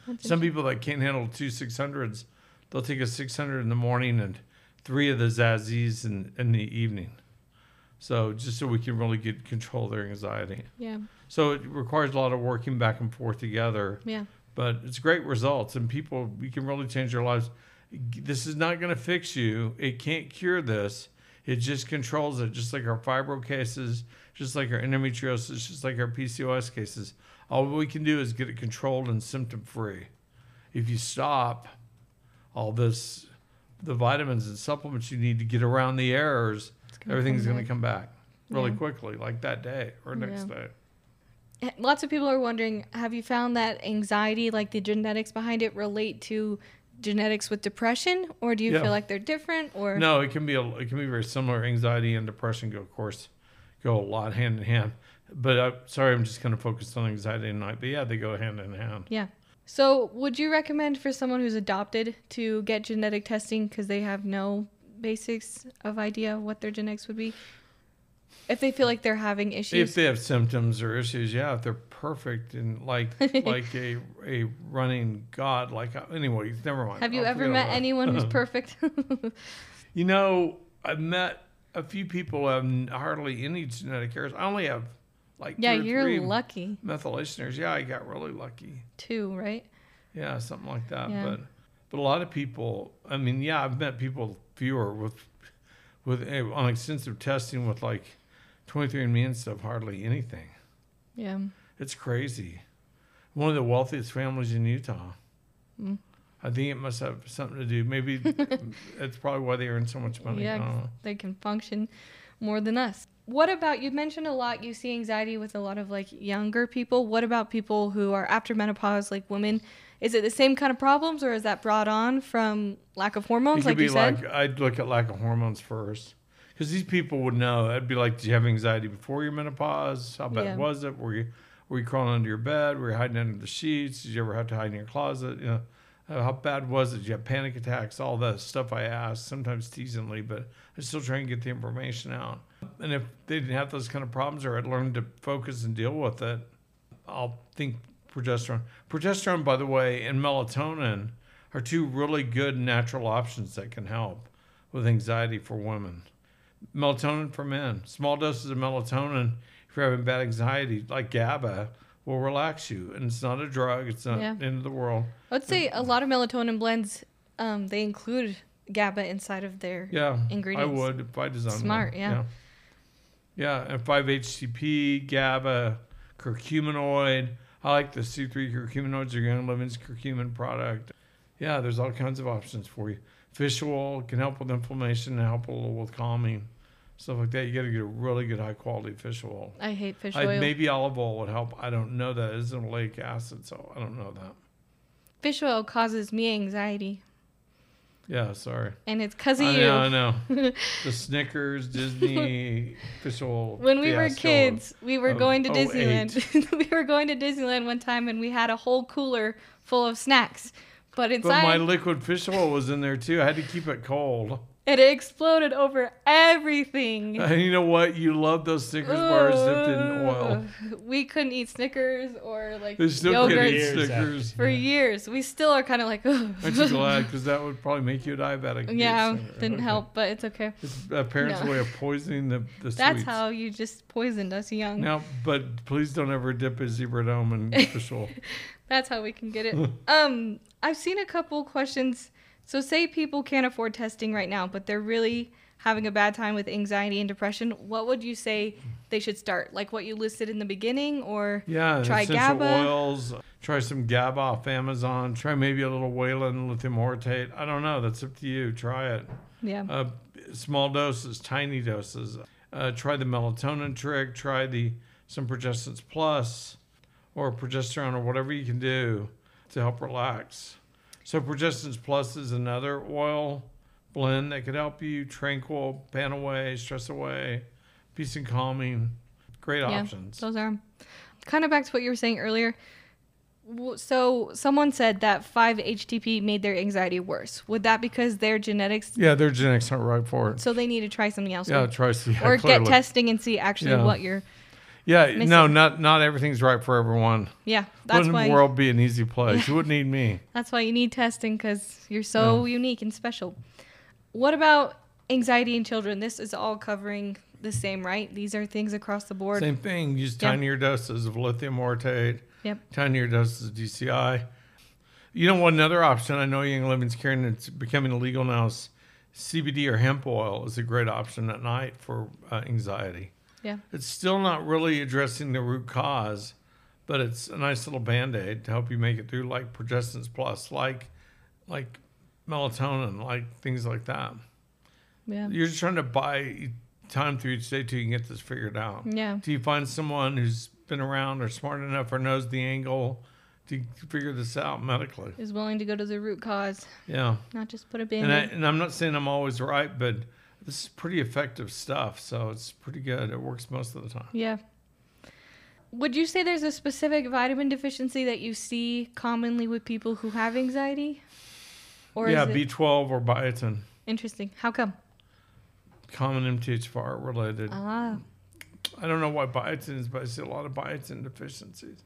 [SPEAKER 3] That's
[SPEAKER 2] Some people that can't handle two 600s, they'll take a 600 in the morning and three of the Zazzies in, in the evening. So just so we can really get control of their anxiety.
[SPEAKER 3] Yeah.
[SPEAKER 2] So it requires a lot of working back and forth together,
[SPEAKER 3] Yeah.
[SPEAKER 2] but it's great results and people, we can really change their lives. This is not going to fix you. It can't cure this. It just controls it, just like our fibro cases, just like our endometriosis, just like our PCOS cases. All we can do is get it controlled and symptom free. If you stop all this, the vitamins and supplements you need to get around the errors,
[SPEAKER 3] gonna
[SPEAKER 2] everything's
[SPEAKER 3] come
[SPEAKER 2] going to come back really
[SPEAKER 3] Yeah.
[SPEAKER 2] quickly, like that day or next
[SPEAKER 3] Yeah.
[SPEAKER 2] day.
[SPEAKER 3] Eh, Lots of people are wondering have you found that anxiety, like the genetics behind it, relate to genetics with depression? Or do you
[SPEAKER 2] Yeah.
[SPEAKER 3] feel like they're different? Or
[SPEAKER 2] No, it can be a, it can be very similar. Anxiety and depression go, of course, go a lot hand in hand. But uh, sorry, I'm just kind of focused on anxiety tonight. But yeah, they go hand in hand.
[SPEAKER 3] Yeah. So, would you recommend for someone who's adopted to get genetic testing because they have no basics of idea what their genetics would be? If they feel like they're having issues, If
[SPEAKER 2] they have symptoms or issues, yeah, if they're perfect and like like a a running god, like uh, anyway, never mind.
[SPEAKER 3] have you
[SPEAKER 2] I'll
[SPEAKER 3] ever met
[SPEAKER 2] about
[SPEAKER 3] anyone who's perfect?
[SPEAKER 2] You know, I've met a few people who have hardly any genetic errors. I only have like
[SPEAKER 3] yeah,
[SPEAKER 2] two
[SPEAKER 3] you're lucky
[SPEAKER 2] Methylation errors. Yeah, I got really lucky.
[SPEAKER 3] too, right?
[SPEAKER 2] Yeah, something like that.
[SPEAKER 3] Yeah.
[SPEAKER 2] But but a lot of people. I mean, yeah, I've met people fewer with with eh, on extensive testing with like 23andMe and stuff. Hardly anything.
[SPEAKER 3] Yeah.
[SPEAKER 2] It's crazy. One of the wealthiest families in Utah.
[SPEAKER 3] Mm.
[SPEAKER 2] I think it must have something to do. Maybe it's probably why they earn so much money.
[SPEAKER 3] Yeah,
[SPEAKER 2] I don't
[SPEAKER 3] 'cause
[SPEAKER 2] know.
[SPEAKER 3] they can function more than us. What about you mentioned a lot you see anxiety with a lot of like younger people. What about people who are after menopause like women? Is it the same kind of problems or is that brought on from lack of hormones like you said?
[SPEAKER 2] like I'd look at lack of hormones first, because these people would know. I'd be like, "Did you have anxiety before your menopause? How bad
[SPEAKER 3] Yeah.
[SPEAKER 2] was it? Were you were you crawling under your bed? Were you hiding under the sheets? Did you ever have to hide in your closet? You know, uh, how bad was it? Did you have panic attacks? All that stuff I ask, sometimes teasingly, but I still try and get the information out. And if they didn't have those kind of problems, or I'd learned to focus and deal with it, I'll think progesterone. Progesterone, by the way, and melatonin are two really good natural options that can help with anxiety for women. Melatonin for men. Small doses of melatonin, if you're having bad anxiety, like GABA, will relax you. And it's not a drug, it's not
[SPEAKER 3] Yeah.
[SPEAKER 2] the end of the world.
[SPEAKER 3] I would say a lot of melatonin blends um, they include GABA inside of their
[SPEAKER 2] Yeah,
[SPEAKER 3] Ingredients.
[SPEAKER 2] I would if I designed one.
[SPEAKER 3] Smart, yeah.
[SPEAKER 2] Yeah, and 5-HTP, GABA, curcuminoid. I like the C3 curcuminoids, your Young Living's curcumin product. Yeah, there's all kinds of options for you. Fish oil can help with inflammation and help a little with calming. Stuff like that. You got to get a really good high quality fish oil.
[SPEAKER 3] I hate fish
[SPEAKER 2] I,
[SPEAKER 3] oil.
[SPEAKER 2] maybe olive oil would help. I don't know that. It isn't oleic acid, so I don't know that.
[SPEAKER 3] Fish oil causes me anxiety,
[SPEAKER 2] Yeah, sorry.
[SPEAKER 3] and it's because of
[SPEAKER 2] I
[SPEAKER 3] you.
[SPEAKER 2] know, I know. the Snickers, Disney, fish oil.
[SPEAKER 3] when we were
[SPEAKER 2] fiasco.
[SPEAKER 3] kids, we were
[SPEAKER 2] of
[SPEAKER 3] going to
[SPEAKER 2] 08.
[SPEAKER 3] Disneyland. we were going to Disneyland one time, and we had a whole cooler full of snacks. But
[SPEAKER 2] But
[SPEAKER 3] inside,
[SPEAKER 2] my liquid fish oil was in there too. I had to keep it cold.
[SPEAKER 3] It exploded over everything.
[SPEAKER 2] And you know what? You love those Snickers bars dipped in oil.
[SPEAKER 3] We couldn't eat Snickers or like
[SPEAKER 2] They still
[SPEAKER 3] yogurt
[SPEAKER 2] can't eat
[SPEAKER 1] after.
[SPEAKER 2] Snickers.
[SPEAKER 3] for years. We still are kind of like, Ugh.
[SPEAKER 2] Aren't you glad? Because that would probably make you a diabetic.
[SPEAKER 3] yeah, didn't
[SPEAKER 2] Okay.
[SPEAKER 3] help, but it's okay.
[SPEAKER 2] It's a parent's
[SPEAKER 3] No.
[SPEAKER 2] way of poisoning the, the
[SPEAKER 3] That's
[SPEAKER 2] sweets.
[SPEAKER 3] how you just poisoned us young.
[SPEAKER 2] Now, but please don't ever dip a zebra dome in fish oil.
[SPEAKER 3] That's how we can get it. um, I've seen a couple questions. So, say people can't afford testing right now, but they're really having a bad time with anxiety and depression. What would you say they should start? Like what you listed in the beginning, or
[SPEAKER 2] Yeah,
[SPEAKER 3] Try
[SPEAKER 2] essential
[SPEAKER 3] GABA.
[SPEAKER 2] oils. Try some GABA off Amazon. Try maybe a little Whalen lithium orotate. I don't know. That's up to you. Try it.
[SPEAKER 3] yeah,
[SPEAKER 2] Uh, small doses, tiny doses. Uh, try the melatonin trick. Try the some Progessence Plus, or progesterone, or whatever you can do to help relax. So Progessence Plus is another oil blend that could help you tranquil, PanAway, stress away, peace and calming. Great
[SPEAKER 3] Yeah.
[SPEAKER 2] options.
[SPEAKER 3] those are kind of back to what you were saying earlier. So, someone said that 5-HTP made their anxiety worse. Would that because their genetics?
[SPEAKER 2] Yeah, their genetics aren't right for it.
[SPEAKER 3] So they need to try something else,
[SPEAKER 2] Yeah,
[SPEAKER 3] or,
[SPEAKER 2] try some. Yeah,
[SPEAKER 3] or
[SPEAKER 2] clearly.
[SPEAKER 3] get testing and see actually
[SPEAKER 2] Yeah.
[SPEAKER 3] what you're.
[SPEAKER 2] Yeah,
[SPEAKER 3] missing.
[SPEAKER 2] no, not not everything's right for everyone.
[SPEAKER 3] Yeah, that's why
[SPEAKER 2] Wouldn't
[SPEAKER 3] why.
[SPEAKER 2] the world be an easy place? You wouldn't need me.
[SPEAKER 3] That's why you need testing because you're so unique and special. What about anxiety in children? This is all covering the same, right? These are things across the board.
[SPEAKER 2] Same thing. Use tinier doses of lithium orotate.
[SPEAKER 3] Yep.
[SPEAKER 2] Tinier doses of DCI. You know, one another option I know Young Living's carrying it's becoming illegal now is CBD or hemp oil is a great option at night for uh, anxiety.
[SPEAKER 3] Yeah.
[SPEAKER 2] It's still not really addressing the root cause, but it's a nice little band aid to help you make it through, like Progessence Plus, like like melatonin, like things like that.
[SPEAKER 3] Yeah.
[SPEAKER 2] You're just trying to buy time through each day till you can get this figured out.
[SPEAKER 3] Yeah.
[SPEAKER 2] Do you find someone who's been around or smart enough or knows the angle to figure this out medically?
[SPEAKER 3] Is willing to go to the root cause,
[SPEAKER 2] Yeah.
[SPEAKER 3] not just put a band
[SPEAKER 2] And, I, and I'm not saying I'm always right, but this is pretty effective stuff. So it's pretty good. It works most of the time.
[SPEAKER 3] Yeah. Would you say there's a specific vitamin deficiency that you see commonly with people who have anxiety? Or
[SPEAKER 2] yeah,
[SPEAKER 3] it
[SPEAKER 2] B12 or biotin,
[SPEAKER 3] interesting? How come?
[SPEAKER 2] common MTHFR related.
[SPEAKER 3] Ah,
[SPEAKER 2] I don't know why biotin is, but I see a lot of biotin deficiencies.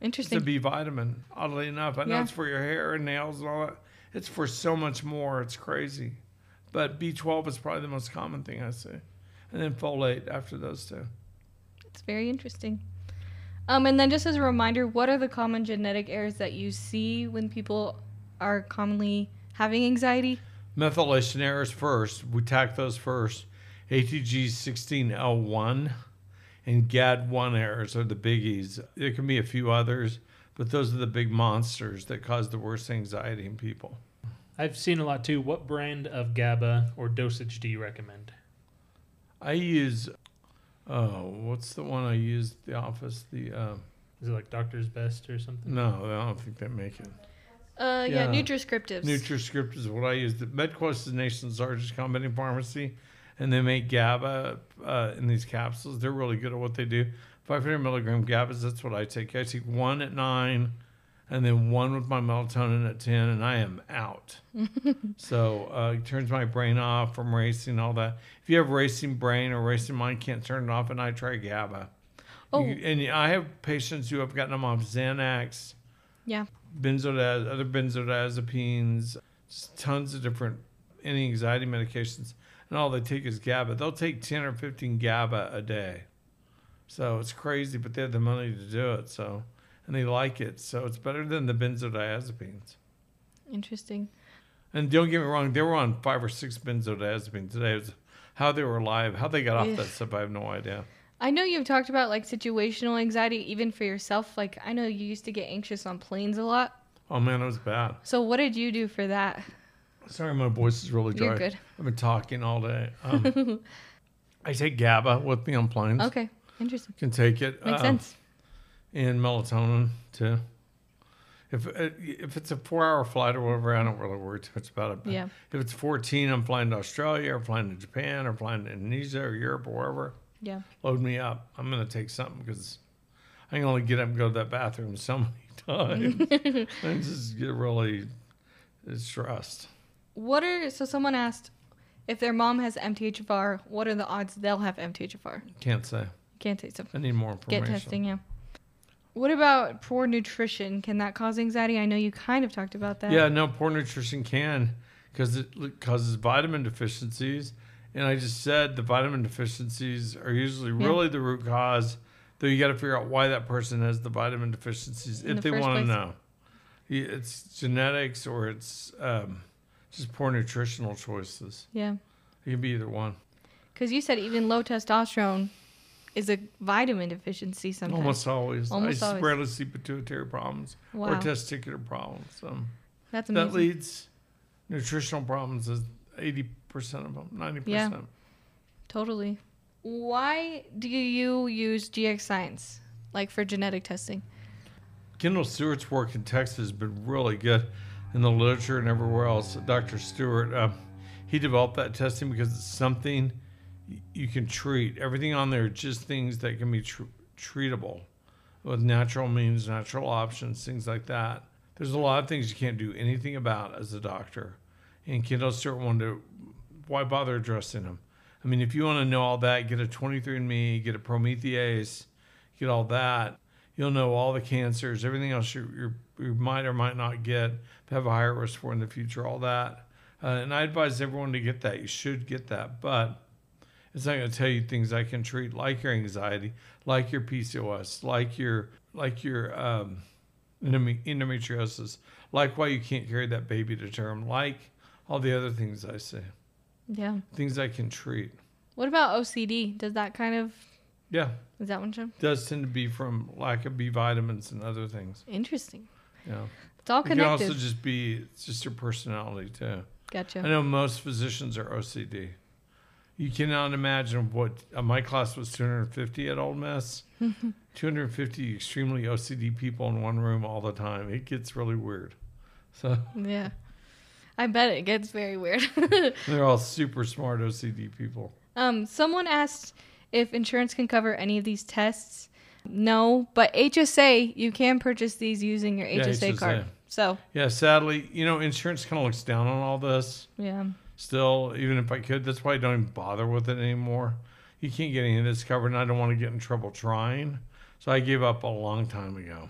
[SPEAKER 2] Interesting. It's a. B vitamin, oddly enough. I know
[SPEAKER 3] Yeah.
[SPEAKER 2] it's for your hair and nails and all that. It's for so much more. It's crazy. But B12 is probably the most common thing I see. And then folate after those two.
[SPEAKER 3] It's very interesting. Um, and then just as a reminder, what are the common genetic errors that you see when people are commonly having anxiety?
[SPEAKER 2] Methylation errors first. We tack those first. ATG16L1 and GAD1 errors are the biggies. There can be a few others, but those are the big monsters that cause the worst anxiety in people.
[SPEAKER 1] I've seen a lot too. What brand of GABA or dosage do you recommend?
[SPEAKER 2] I use, oh, what's the one I use at the office? The, uh,
[SPEAKER 1] Is it like Doctor's Best or something?
[SPEAKER 2] no, I don't think they make it.
[SPEAKER 3] Uh, yeah,
[SPEAKER 2] Yeah.
[SPEAKER 3] Nutriscriptives.
[SPEAKER 2] NutriScript is what I use. The MedQuest is the nation's largest compounding pharmacy, and they make GABA uh, in these capsules. They're really good at what they do. 500 milligram GABAs, that's what I take. I take one at nine, and then one with my melatonin at 10, and I am out. so uh, it turns my brain off from racing, all that. If you have racing brain or racing mind, can't turn it off, and I try GABA.
[SPEAKER 3] Oh.
[SPEAKER 2] You- and I have patients who have gotten them off Xanax
[SPEAKER 3] Yeah.
[SPEAKER 2] benzodiaz- other benzodiazepines, tons of different anti-anxiety medications, and all they take is GABA. They'll take 10 or 15 GABA a day. So it's crazy, but they have the money to do it. So, and they like it. So it's better than the benzodiazepines.
[SPEAKER 3] Interesting.
[SPEAKER 2] And don't get me wrong, they were on five or six benzodiazepines today. It was how they were alive, how they got off
[SPEAKER 3] Ugh.
[SPEAKER 2] that stuff. I have no idea.
[SPEAKER 3] I know you've talked about like situational anxiety, even for yourself. Like, I know you used to get anxious on planes a lot.
[SPEAKER 2] Oh man, it was bad.
[SPEAKER 3] So, what did you do for that?
[SPEAKER 2] Sorry, my voice is really dry.
[SPEAKER 3] You're good.
[SPEAKER 2] I've been talking all day. Um, I take GABA with me on planes.
[SPEAKER 3] Okay, interesting.
[SPEAKER 2] Can take it.
[SPEAKER 3] Makes
[SPEAKER 2] uh,
[SPEAKER 3] sense.
[SPEAKER 2] And melatonin too. If uh, if it's a four-hour flight or whatever, I don't really worry too much about it. But
[SPEAKER 3] Yeah.
[SPEAKER 2] If it's 14, I'm flying to Australia or flying to Japan or flying to Indonesia or Europe or wherever.
[SPEAKER 3] Yeah.
[SPEAKER 2] Load me up. I'm gonna take something because I can only get up and go to that bathroom so many times. I just get really stressed.
[SPEAKER 3] What are so? Someone asked if their mom has MTHFR. What are the odds they'll have MTHFR?
[SPEAKER 2] Can't say.
[SPEAKER 3] Can't say something.
[SPEAKER 2] I need more information.
[SPEAKER 3] Get testing, yeah. What about poor nutrition? Can that cause anxiety? I know you kind of talked about that.
[SPEAKER 2] Yeah, no, poor nutrition can because it causes vitamin deficiencies. And I just said the vitamin deficiencies are usually
[SPEAKER 3] Yeah.
[SPEAKER 2] really the root cause, though you got to figure out why that person has the vitamin deficiencies
[SPEAKER 3] In
[SPEAKER 2] if
[SPEAKER 3] the
[SPEAKER 2] they want to know. It's genetics or it's um, just poor nutritional choices.
[SPEAKER 3] Yeah.
[SPEAKER 2] It can be either one.
[SPEAKER 3] Because you said even low testosterone is a vitamin deficiency sometimes.
[SPEAKER 2] Almost always.
[SPEAKER 3] Almost
[SPEAKER 2] I
[SPEAKER 3] always.
[SPEAKER 2] rarely see pituitary problems or testicular problems. Um,
[SPEAKER 3] That's
[SPEAKER 2] that leads nutritional problems is 80% of them, 90%.
[SPEAKER 3] Yeah. Totally. Why do you use GX Science, like for genetic testing?
[SPEAKER 2] Kendal Stewart's work in Texas has been really good in the literature and everywhere else. Dr. Stewart, uh, he developed that testing because it's something you can treat. Everything on there just things that can be tr- treatable with natural means, natural options, things like that. There's a lot of things you can't do anything about as a doctor. And Kendal Stewart wanted to, why bother addressing them? I mean, if you want to know all that, get a 23andMe, get a Promethease, get all that. You'll know all the cancers, everything else you, you, you might or might not get, have a higher risk for in the future, all that. Uh, and I advise everyone to get that. You should get that. But it's not going to tell you things I can treat, like your anxiety, like your PCOS, like your like your um, endometriosis, like why you can't carry that baby to term, like all the other things I say,
[SPEAKER 3] Yeah.
[SPEAKER 2] things I can treat.
[SPEAKER 3] What about OCD? Does that kind of
[SPEAKER 2] Yeah,
[SPEAKER 3] is that one show?
[SPEAKER 2] does tend to be from lack of B vitamins and other things.
[SPEAKER 3] Interesting.
[SPEAKER 2] Yeah,
[SPEAKER 3] It's all
[SPEAKER 2] it can also just be it's just your personality too.
[SPEAKER 3] Gotcha.
[SPEAKER 2] I know most physicians are OCD. You cannot imagine what uh, my class was 250 at Ole Miss. 250 extremely OCD people in one room all the time. It gets really weird. So
[SPEAKER 3] Yeah. I bet it gets very weird.
[SPEAKER 2] they're all super smart OCD people.
[SPEAKER 3] um, someone asked if insurance can cover any of these tests. No, but HSA, you can purchase these using your
[SPEAKER 2] Yeah,
[SPEAKER 3] HSA, card. So,
[SPEAKER 2] Yeah, sadly, you know, insurance kind of looks down on all this.
[SPEAKER 3] yeah.
[SPEAKER 2] Still, even if I could, that's why I don't even bother with it anymore. You can't get any of this covered, and I don't want to get in trouble trying. So I gave up a long time ago.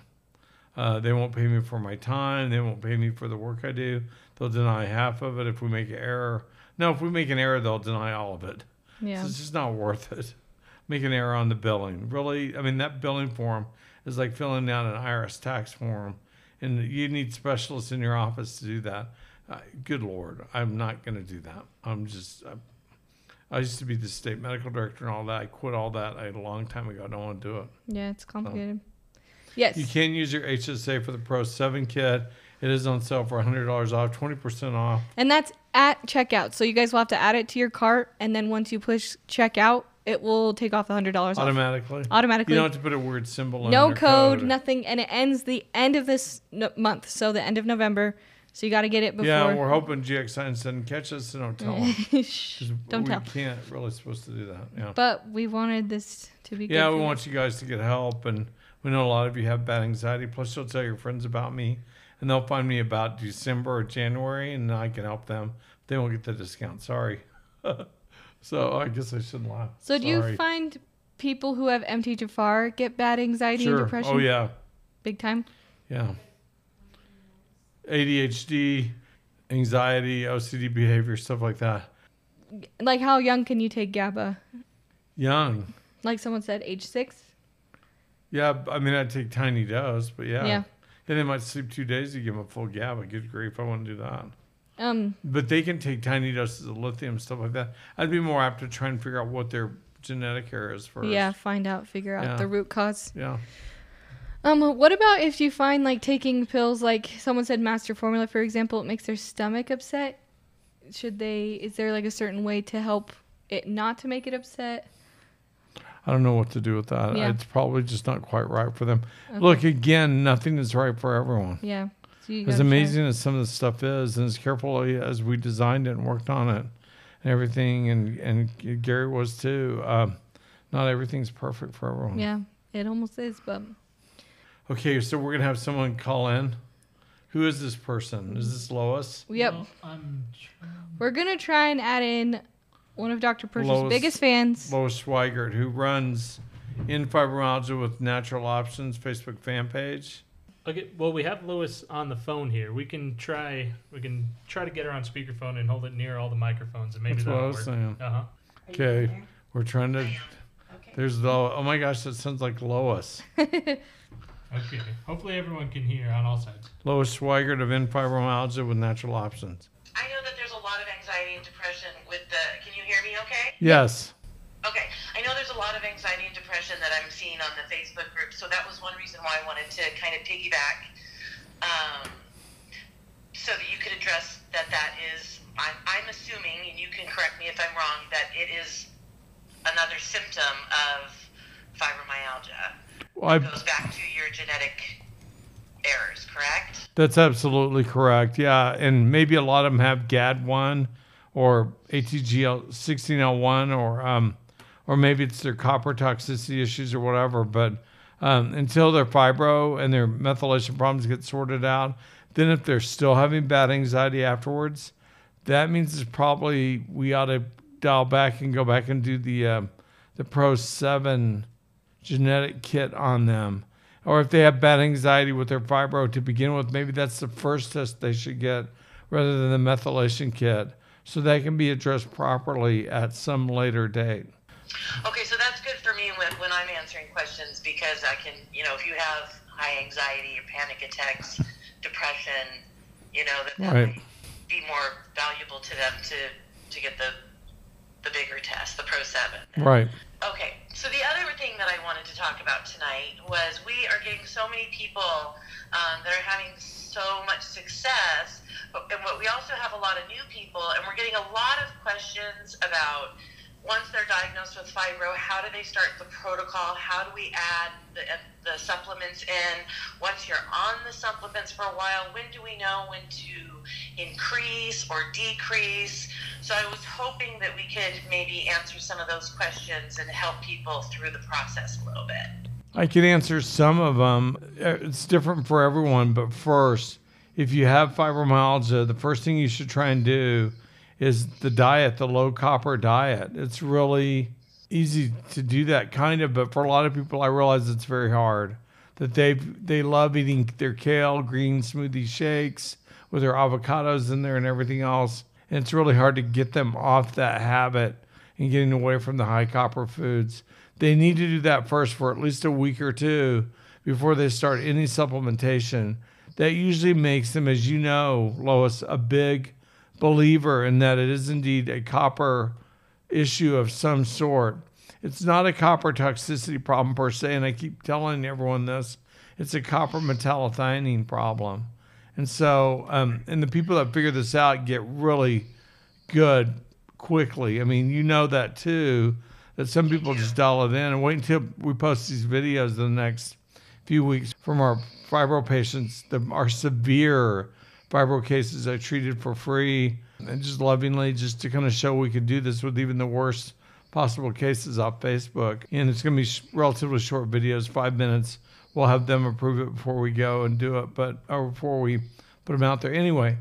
[SPEAKER 2] Uh, they won't pay me for my time. They won't pay me for the work I do. They'll deny half of it if we make an error. No, if we make an error, they'll deny all of it.
[SPEAKER 3] Yeah.
[SPEAKER 2] So it's just not worth it. Make an error on the billing. Really, I mean, that billing form is like filling out an IRS tax form, and you need specialists in your office to do that. Good Lord, I'm not going to do that. I'm just, I, I used to be the state medical director and all that. I quit all that a long time ago. I don't want to do it.
[SPEAKER 3] Yeah, it's complicated. Yes.
[SPEAKER 2] You can use your HSA for the Pro 7 kit. It is on sale for $100 off, 20% off.
[SPEAKER 3] And that's at checkout. So you guys will have to add it to your cart, and then once you push checkout, it will take off the hundred dollars
[SPEAKER 2] automatically.
[SPEAKER 3] Automatically.
[SPEAKER 2] You don't have to put a weird symbol in it.
[SPEAKER 3] no
[SPEAKER 2] or
[SPEAKER 3] code, nothing, and it ends the end of this no- month, so the end of November. So you got to get it before.
[SPEAKER 2] Yeah, we're hoping GX Science doesn't catch us, so don't tell them.
[SPEAKER 3] Don't tell.
[SPEAKER 2] we can't really supposed to do that. Yeah.
[SPEAKER 3] But we wanted this to be.
[SPEAKER 2] Yeah, we
[SPEAKER 3] you.
[SPEAKER 2] want you guys to get help, and we know a lot of you have bad anxiety. Plus, you'll tell your friends about me, and they'll find me about December or January, and I can help them. They won't get the discount. Sorry. so I guess I shouldn't laugh.
[SPEAKER 3] So do you find people who have MTHFR get bad anxiety
[SPEAKER 2] sure.
[SPEAKER 3] and depression?
[SPEAKER 2] Oh yeah,
[SPEAKER 3] Big time.
[SPEAKER 2] yeah. ADHD, anxiety, OCD behavior, stuff like that.
[SPEAKER 3] Like how young can you take GABA?
[SPEAKER 2] Young.
[SPEAKER 3] Like someone said, age six.
[SPEAKER 2] Yeah, I mean, I'd take tiny dose, but yeah.
[SPEAKER 3] Yeah.
[SPEAKER 2] And they might sleep two days to give them a full GABA. Good grief, I wouldn't do that.
[SPEAKER 3] Um,
[SPEAKER 2] But they can take tiny doses of lithium, stuff like that. I'd be more apt to try and figure out what their genetic error is first.
[SPEAKER 3] yeah, find out, figure out
[SPEAKER 2] Yeah.
[SPEAKER 3] the root cause.
[SPEAKER 2] Yeah.
[SPEAKER 3] Um, what about if you find like taking pills, like someone said master formula, for example, it makes their stomach upset? Should they, is there like a certain way to help it not to make it upset?
[SPEAKER 2] I don't know what to do with that.
[SPEAKER 3] Yeah.
[SPEAKER 2] It's probably just not quite right for them. Look, again, nothing is right for everyone.
[SPEAKER 3] Yeah. So
[SPEAKER 2] As
[SPEAKER 3] gotta try.
[SPEAKER 2] amazing as some of the stuff is, and as carefully as we designed it and worked on it, and everything, and and Gary was too. Um, not everything's perfect for everyone.
[SPEAKER 3] Yeah, it almost is, but
[SPEAKER 2] Okay, so we're gonna have someone call in. Who is this person? Is this Lois?
[SPEAKER 3] yep.
[SPEAKER 1] Well, I'm
[SPEAKER 3] We're gonna try and add in one of Dr. Purser's
[SPEAKER 2] Lois-
[SPEAKER 3] biggest fans.
[SPEAKER 2] Lois Schweigert, who runs in fibromyalgia with Natural Options Facebook fan page.
[SPEAKER 1] Okay, well, we have Lois on the phone here. We can try. We can try to get her on speakerphone and hold it near all the microphones, and maybe
[SPEAKER 2] That's what I
[SPEAKER 1] that'll
[SPEAKER 2] was
[SPEAKER 1] work.
[SPEAKER 2] saying.
[SPEAKER 1] Uh huh.
[SPEAKER 2] Okay, we're trying to.
[SPEAKER 4] Okay.
[SPEAKER 2] There's the. Oh my gosh, that sounds like Lois.
[SPEAKER 1] Okay. Hopefully, everyone can hear on all sides.
[SPEAKER 2] Lois Schweigert of In Fibromyalgia with Natural Options.
[SPEAKER 5] I know that there's a lot of anxiety and depression with the. Can you hear me okay?
[SPEAKER 2] Yes.
[SPEAKER 5] Okay. I know there's a lot of anxiety and depression that I'm seeing on the Facebook group, so that was one reason why I wanted to kind of piggyback um, so that you could address that that is. I'm, I'm assuming, and you can correct me if I'm wrong, that it is another symptom of fibromyalgia.
[SPEAKER 2] I,
[SPEAKER 5] It goes back to your genetic errors, correct?
[SPEAKER 2] that's absolutely correct. Yeah, and maybe a lot of them have GAD1 or ATG 16L1 or um, or maybe it's their copper toxicity issues or whatever. But um, until their fibro and their methylation problems get sorted out, then if they're still having bad anxiety afterwards, that means it's probably we ought to dial back and go back and do the uh, the Pro Seven genetic kit on them. Or if they have bad anxiety with their fibro to begin with, maybe that's the first test they should get rather than the methylation kit so they can be addressed properly at some later date.
[SPEAKER 5] Okay, so that's good for me when, when I'm answering questions because I can, you know, if you have high anxiety or panic attacks, depression, you know, that, that
[SPEAKER 2] Right.
[SPEAKER 5] might be more valuable to them to, to get the the bigger test, the Pro 7.
[SPEAKER 2] Right.
[SPEAKER 5] Okay, so the other thing that I wanted to talk about tonight was we are getting so many people um, that are having so much success, and what we also have a lot of new people, and we're getting a lot of questions about once they're diagnosed with fibro, how do they start the protocol? How do we add the, uh, the supplements in? Once you're on the supplements for a while, when do we know when to increase or decrease? So I was hoping that we could maybe answer some of those questions and help people through the process a little bit.
[SPEAKER 2] I can answer some of them. Uh, It's different for everyone, but first, if you have fibromyalgia, the first thing you should try and do is the diet, the low copper diet. It's really easy to do that kind of, but for a lot of people, I realize it's very hard. That they they love eating their kale, green smoothie shakes with their avocados in there and everything else, and it's really hard to get them off that habit and getting away from the high copper foods. They need to do that first for at least a week or two before they start any supplementation. That usually makes them, as you know, Lois, a big believer in that it is indeed a copper issue of some sort. It's not a copper toxicity problem per se, and I keep telling everyone this. It's a copper metallothionein problem. And so, um, and the people that figure this out get really good quickly. I mean, you know that too, that some people just dial it in and wait until we post these videos in the next few weeks from our fibro patients, that are severe fibro cases I treated for free and just lovingly just to kind of show we could do this with even the worst possible cases off Facebook. And it's going to be relatively short videos, five minutes. We'll have them approve it before we go and do it, but or before we put them out there. Anyway,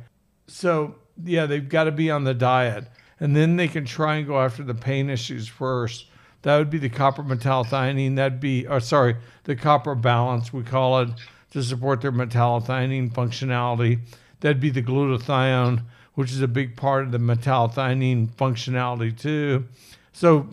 [SPEAKER 2] so yeah, they've got to be on the diet, and then they can try and go after the pain issues first. That would be the copper metallothionein. That'd be, or sorry, the copper balance we call it to support their metallothionein functionality. That'd be the glutathione, which is a big part of the metallothionein functionality too. So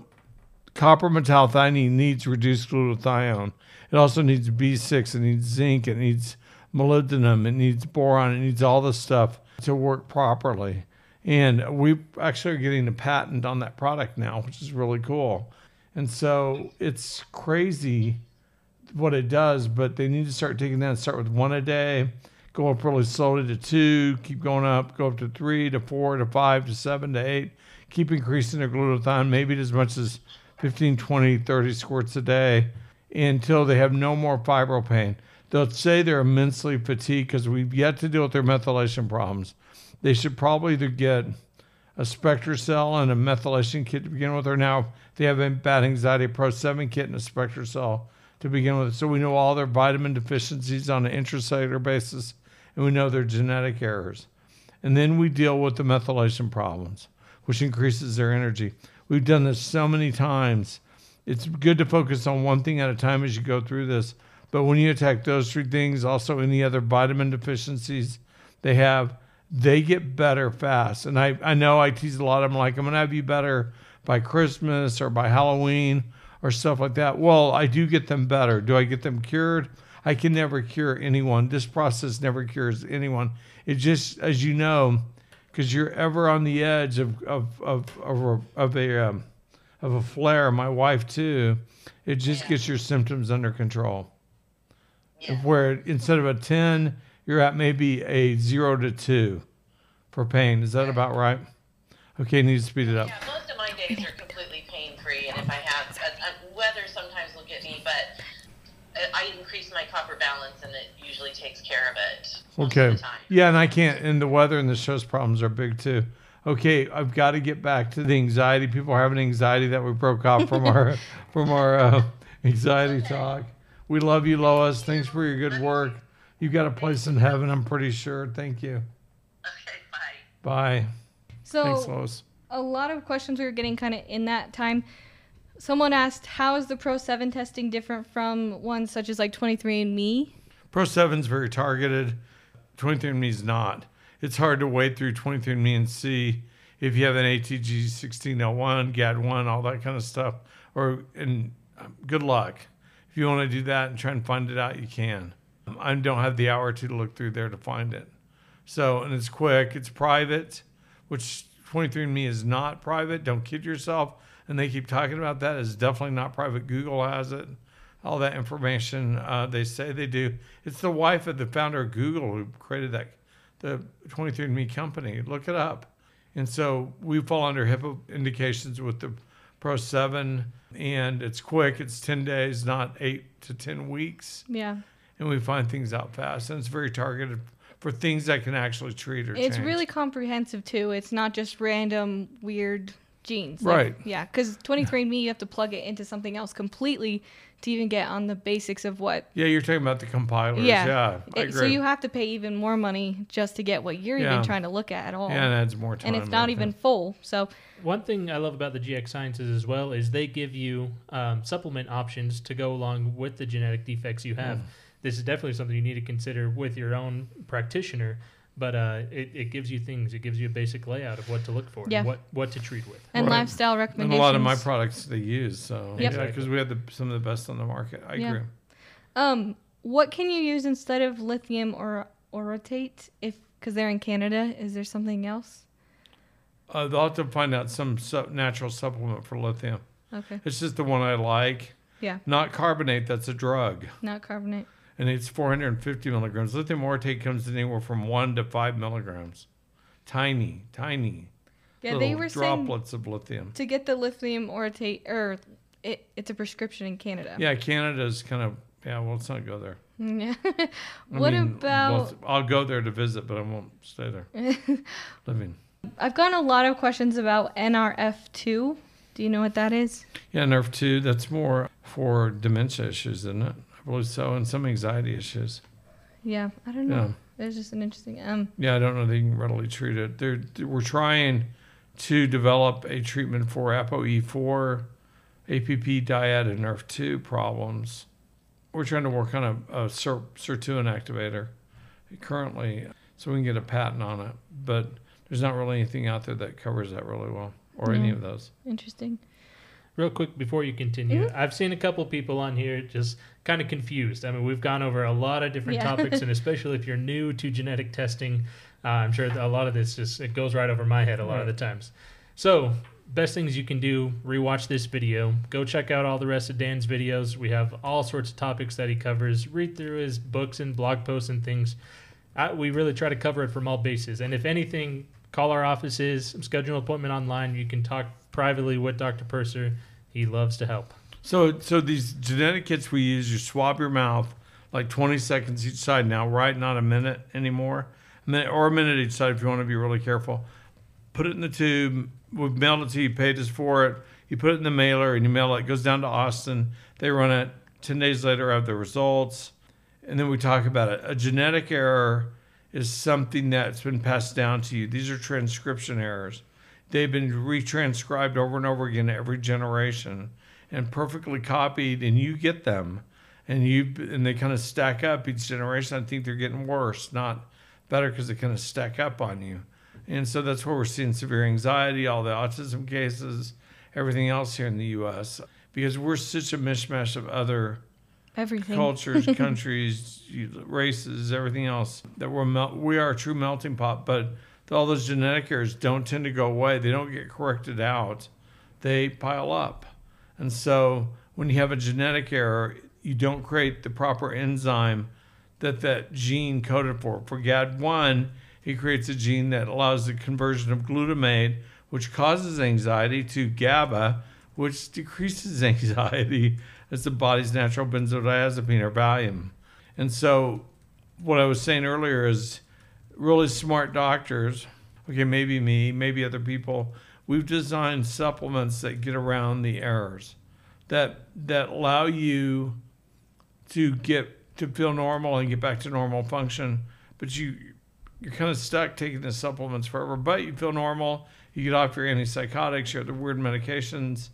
[SPEAKER 2] copper metallothionein needs reduced glutathione. It also needs B6, it needs zinc, it needs molybdenum, it needs boron, it needs all this stuff to work properly. And we actually are getting a patent on that product now, which is really cool. And so it's crazy what it does, but they need to start taking that and start with one a day, go up really slowly to two, keep going up, go up to three, to four, to five, to seven, to eight, keep increasing their glutathione, maybe as much as 15, 20, 30 squirts a day until they have no more fibro pain. They'll say they're immensely fatigued because we've yet to deal with their methylation problems. They should probably either get a SpectraCell and a methylation kit to begin with, or now they have a bad anxiety Pro 7 kit and a SpectraCell to begin with. So we know all their vitamin deficiencies on an intracellular basis, and we know their genetic errors. And then we deal with the methylation problems, which increases their energy. We've done this so many times. It's good to focus on one thing at a time as you go through this. But when you attack those three things, also any other vitamin deficiencies they have, they get better fast. And I, I know I tease a lot of them like, I'm going to have you better by Christmas or by Halloween or stuff like that. Well, I do get them better. Do I get them cured? I can never cure anyone. This process never cures anyone. It just, as you know, because you're ever on the edge of of of of a of a, um, of a flare. My wife too. It just
[SPEAKER 5] Yeah.
[SPEAKER 2] gets your symptoms under control.
[SPEAKER 5] Yeah.
[SPEAKER 2] Where instead of a ten, you're at maybe a zero to two for pain. Is that about right? Okay, need to speed it up.
[SPEAKER 5] Yeah, most of my days are completely pain free, and if I have uh, uh, weather, sometimes will get me, but uh, I increase my copper balance, and it usually takes care of it.
[SPEAKER 2] Okay.
[SPEAKER 5] Of the time.
[SPEAKER 2] Yeah, and I can't. And the weather and the stress problems are big too. Okay, I've got to get back to the anxiety. People are having anxiety that we broke off from our from our uh, anxiety talk. We love you, Lois. Thanks for your good work. You've got a place in heaven, I'm pretty sure. Thank you.
[SPEAKER 5] Okay, bye.
[SPEAKER 2] Bye. Thanks, Lois.
[SPEAKER 3] a lot of questions we were getting kind of in that time. Someone asked, "How is the Pro Seven testing different from ones such as like 23andMe?"
[SPEAKER 2] Pro 7's very targeted. 23andMe is not. It's hard to wade through 23andMe and see if you have an ATG 16L1, GAD1, all that kind of stuff. Or and um, good luck. If you want to do that and try and find it out, you can. I don't have the hour to look through there to find it. So, and it's quick. It's private, which 23andMe is not private. Don't kid yourself. And they keep talking about that. It's definitely not private. Google has it. All that information uh, they say they do. It's the wife of the founder of Google who created that, the 23andMe company. Look it up. And so we fall under HIPAA indications with the Pro 7, and it's quick. It's 10 days, not 8 to 10 weeks.
[SPEAKER 3] Yeah,
[SPEAKER 2] And we find things out fast. And it's very targeted for things that can actually treat or
[SPEAKER 3] it's
[SPEAKER 2] change.
[SPEAKER 3] really comprehensive too. It's not just random weird genes.
[SPEAKER 2] Right.
[SPEAKER 3] Yeah, because 23andMe you have to plug it into something else completely to even get on the basics of what.
[SPEAKER 2] Yeah, you're talking about the compilers.
[SPEAKER 3] Yeah.
[SPEAKER 2] Yeah, I
[SPEAKER 3] It,
[SPEAKER 2] agree.
[SPEAKER 3] so you have to pay even more money just to get what you're
[SPEAKER 2] Yeah.
[SPEAKER 3] even trying to look at at all.
[SPEAKER 2] yeah, it adds more time.
[SPEAKER 3] and it's not even full. So
[SPEAKER 1] One thing I love about the GX Sciences as well is they give you um, supplement options to go along with the genetic defects you have. This is definitely something you need to consider with your own practitioner, but uh, it, it gives you things. It gives you a basic layout of what to look for,
[SPEAKER 3] Yeah.
[SPEAKER 1] and what what to treat with.
[SPEAKER 3] and
[SPEAKER 2] Right.
[SPEAKER 3] lifestyle
[SPEAKER 2] And
[SPEAKER 3] recommendations.
[SPEAKER 2] a lot of my products they use. So
[SPEAKER 3] Yep.
[SPEAKER 2] yeah, because we have the, some of the best on the market. I
[SPEAKER 3] Yeah.
[SPEAKER 2] agree.
[SPEAKER 3] Um, what can you use instead of lithium or orotate? If because they're in Canada, is there something else?
[SPEAKER 2] Uh, they'll have to find out some su- natural supplement for lithium.
[SPEAKER 3] Okay,
[SPEAKER 2] It's just the one I like.
[SPEAKER 3] Yeah.
[SPEAKER 2] Not carbonate. That's a drug.
[SPEAKER 3] not carbonate.
[SPEAKER 2] And it's 450 milligrams. Lithium orotate comes in anywhere from one to five milligrams. Tiny, tiny.
[SPEAKER 3] Yeah, they were
[SPEAKER 2] droplets of lithium.
[SPEAKER 3] to get the lithium orotate or it, it's a prescription in Canada.
[SPEAKER 2] Yeah, Canada's kind of yeah. Well, let's not go there.
[SPEAKER 3] Yeah.
[SPEAKER 2] I
[SPEAKER 3] what
[SPEAKER 2] mean, well,
[SPEAKER 3] about?
[SPEAKER 2] I'll go there to visit, but I won't stay there living.
[SPEAKER 3] I've gotten a lot of questions about NRF2. Do you know what that is?
[SPEAKER 2] Yeah, NRF2. That's more for dementia issues, isn't it? I believe so, and some anxiety issues.
[SPEAKER 3] Yeah, I don't know. It's just an interesting. Um,
[SPEAKER 2] Yeah, I don't know they can readily treat it. They're, we're trying to develop a treatment for ApoE4, APP diet, and NRF2 problems. We're trying to work on a, a SIR, SIR2 activator currently, so we can get a patent on it. But there's not really anything out there that covers that really well, or any of those.
[SPEAKER 3] interesting.
[SPEAKER 1] Real quick before you continue,
[SPEAKER 3] Mhm.
[SPEAKER 1] I've seen a couple people on here just kind of confused. I mean, we've gone over a lot of different
[SPEAKER 3] Yeah.
[SPEAKER 1] topics, and especially if you're new to genetic testing, Uh, I'm sure a lot of this just it goes right over my head a lot of the times. So best things you can do: rewatch this video. Go check out all the rest of Dan's videos. We have all sorts of topics that he covers. Read through his books and blog posts and things. I, we really try to cover it from all bases. And if anything, call our offices, schedule an appointment online. You can talk privately with Dr. Purser. He loves to help.
[SPEAKER 2] So, so these genetic kits we use, you swab your mouth like 20 seconds each side now, right? Not a minute anymore. A minute or a minute each side if you want to be really careful. Put it in the tube. We've mailed it to you, paid us for it. You put it in the mailer and you mail it. It goes down to Austin. They run it. 10 days later, have the results. And then we talk about it. A genetic error is something that's been passed down to you. These are transcription errors. They've been retranscribed over and over again every generation and perfectly copied, and you get them. And you and they kind of stack up each generation. I think they're getting worse, not better, because they kind of stack up on you. And so that's where we're seeing severe anxiety, all the autism cases, everything else here in the U.S. Because we're such a mishmash of other
[SPEAKER 3] Everything.
[SPEAKER 2] cultures, countries, races, everything else that we're mel- we are a true melting pot. But all those genetic errors don't tend to go away. They don't get corrected out. They pile up, and so when you have a genetic error, you don't create the proper enzyme that that gene coded for. For GAD1, it creates a gene that allows the conversion of glutamate, which causes anxiety, to GABA, which decreases anxiety as the body's natural benzodiazepine or Valium. And so, what I was saying earlier is really smart doctors, okay, maybe me, maybe other people, we've designed supplements that get around the errors that that allow you to get to feel normal and get back to normal function, but you you're kind of stuck taking the supplements forever. But you feel normal. You get off your antipsychotics, your the weird medications.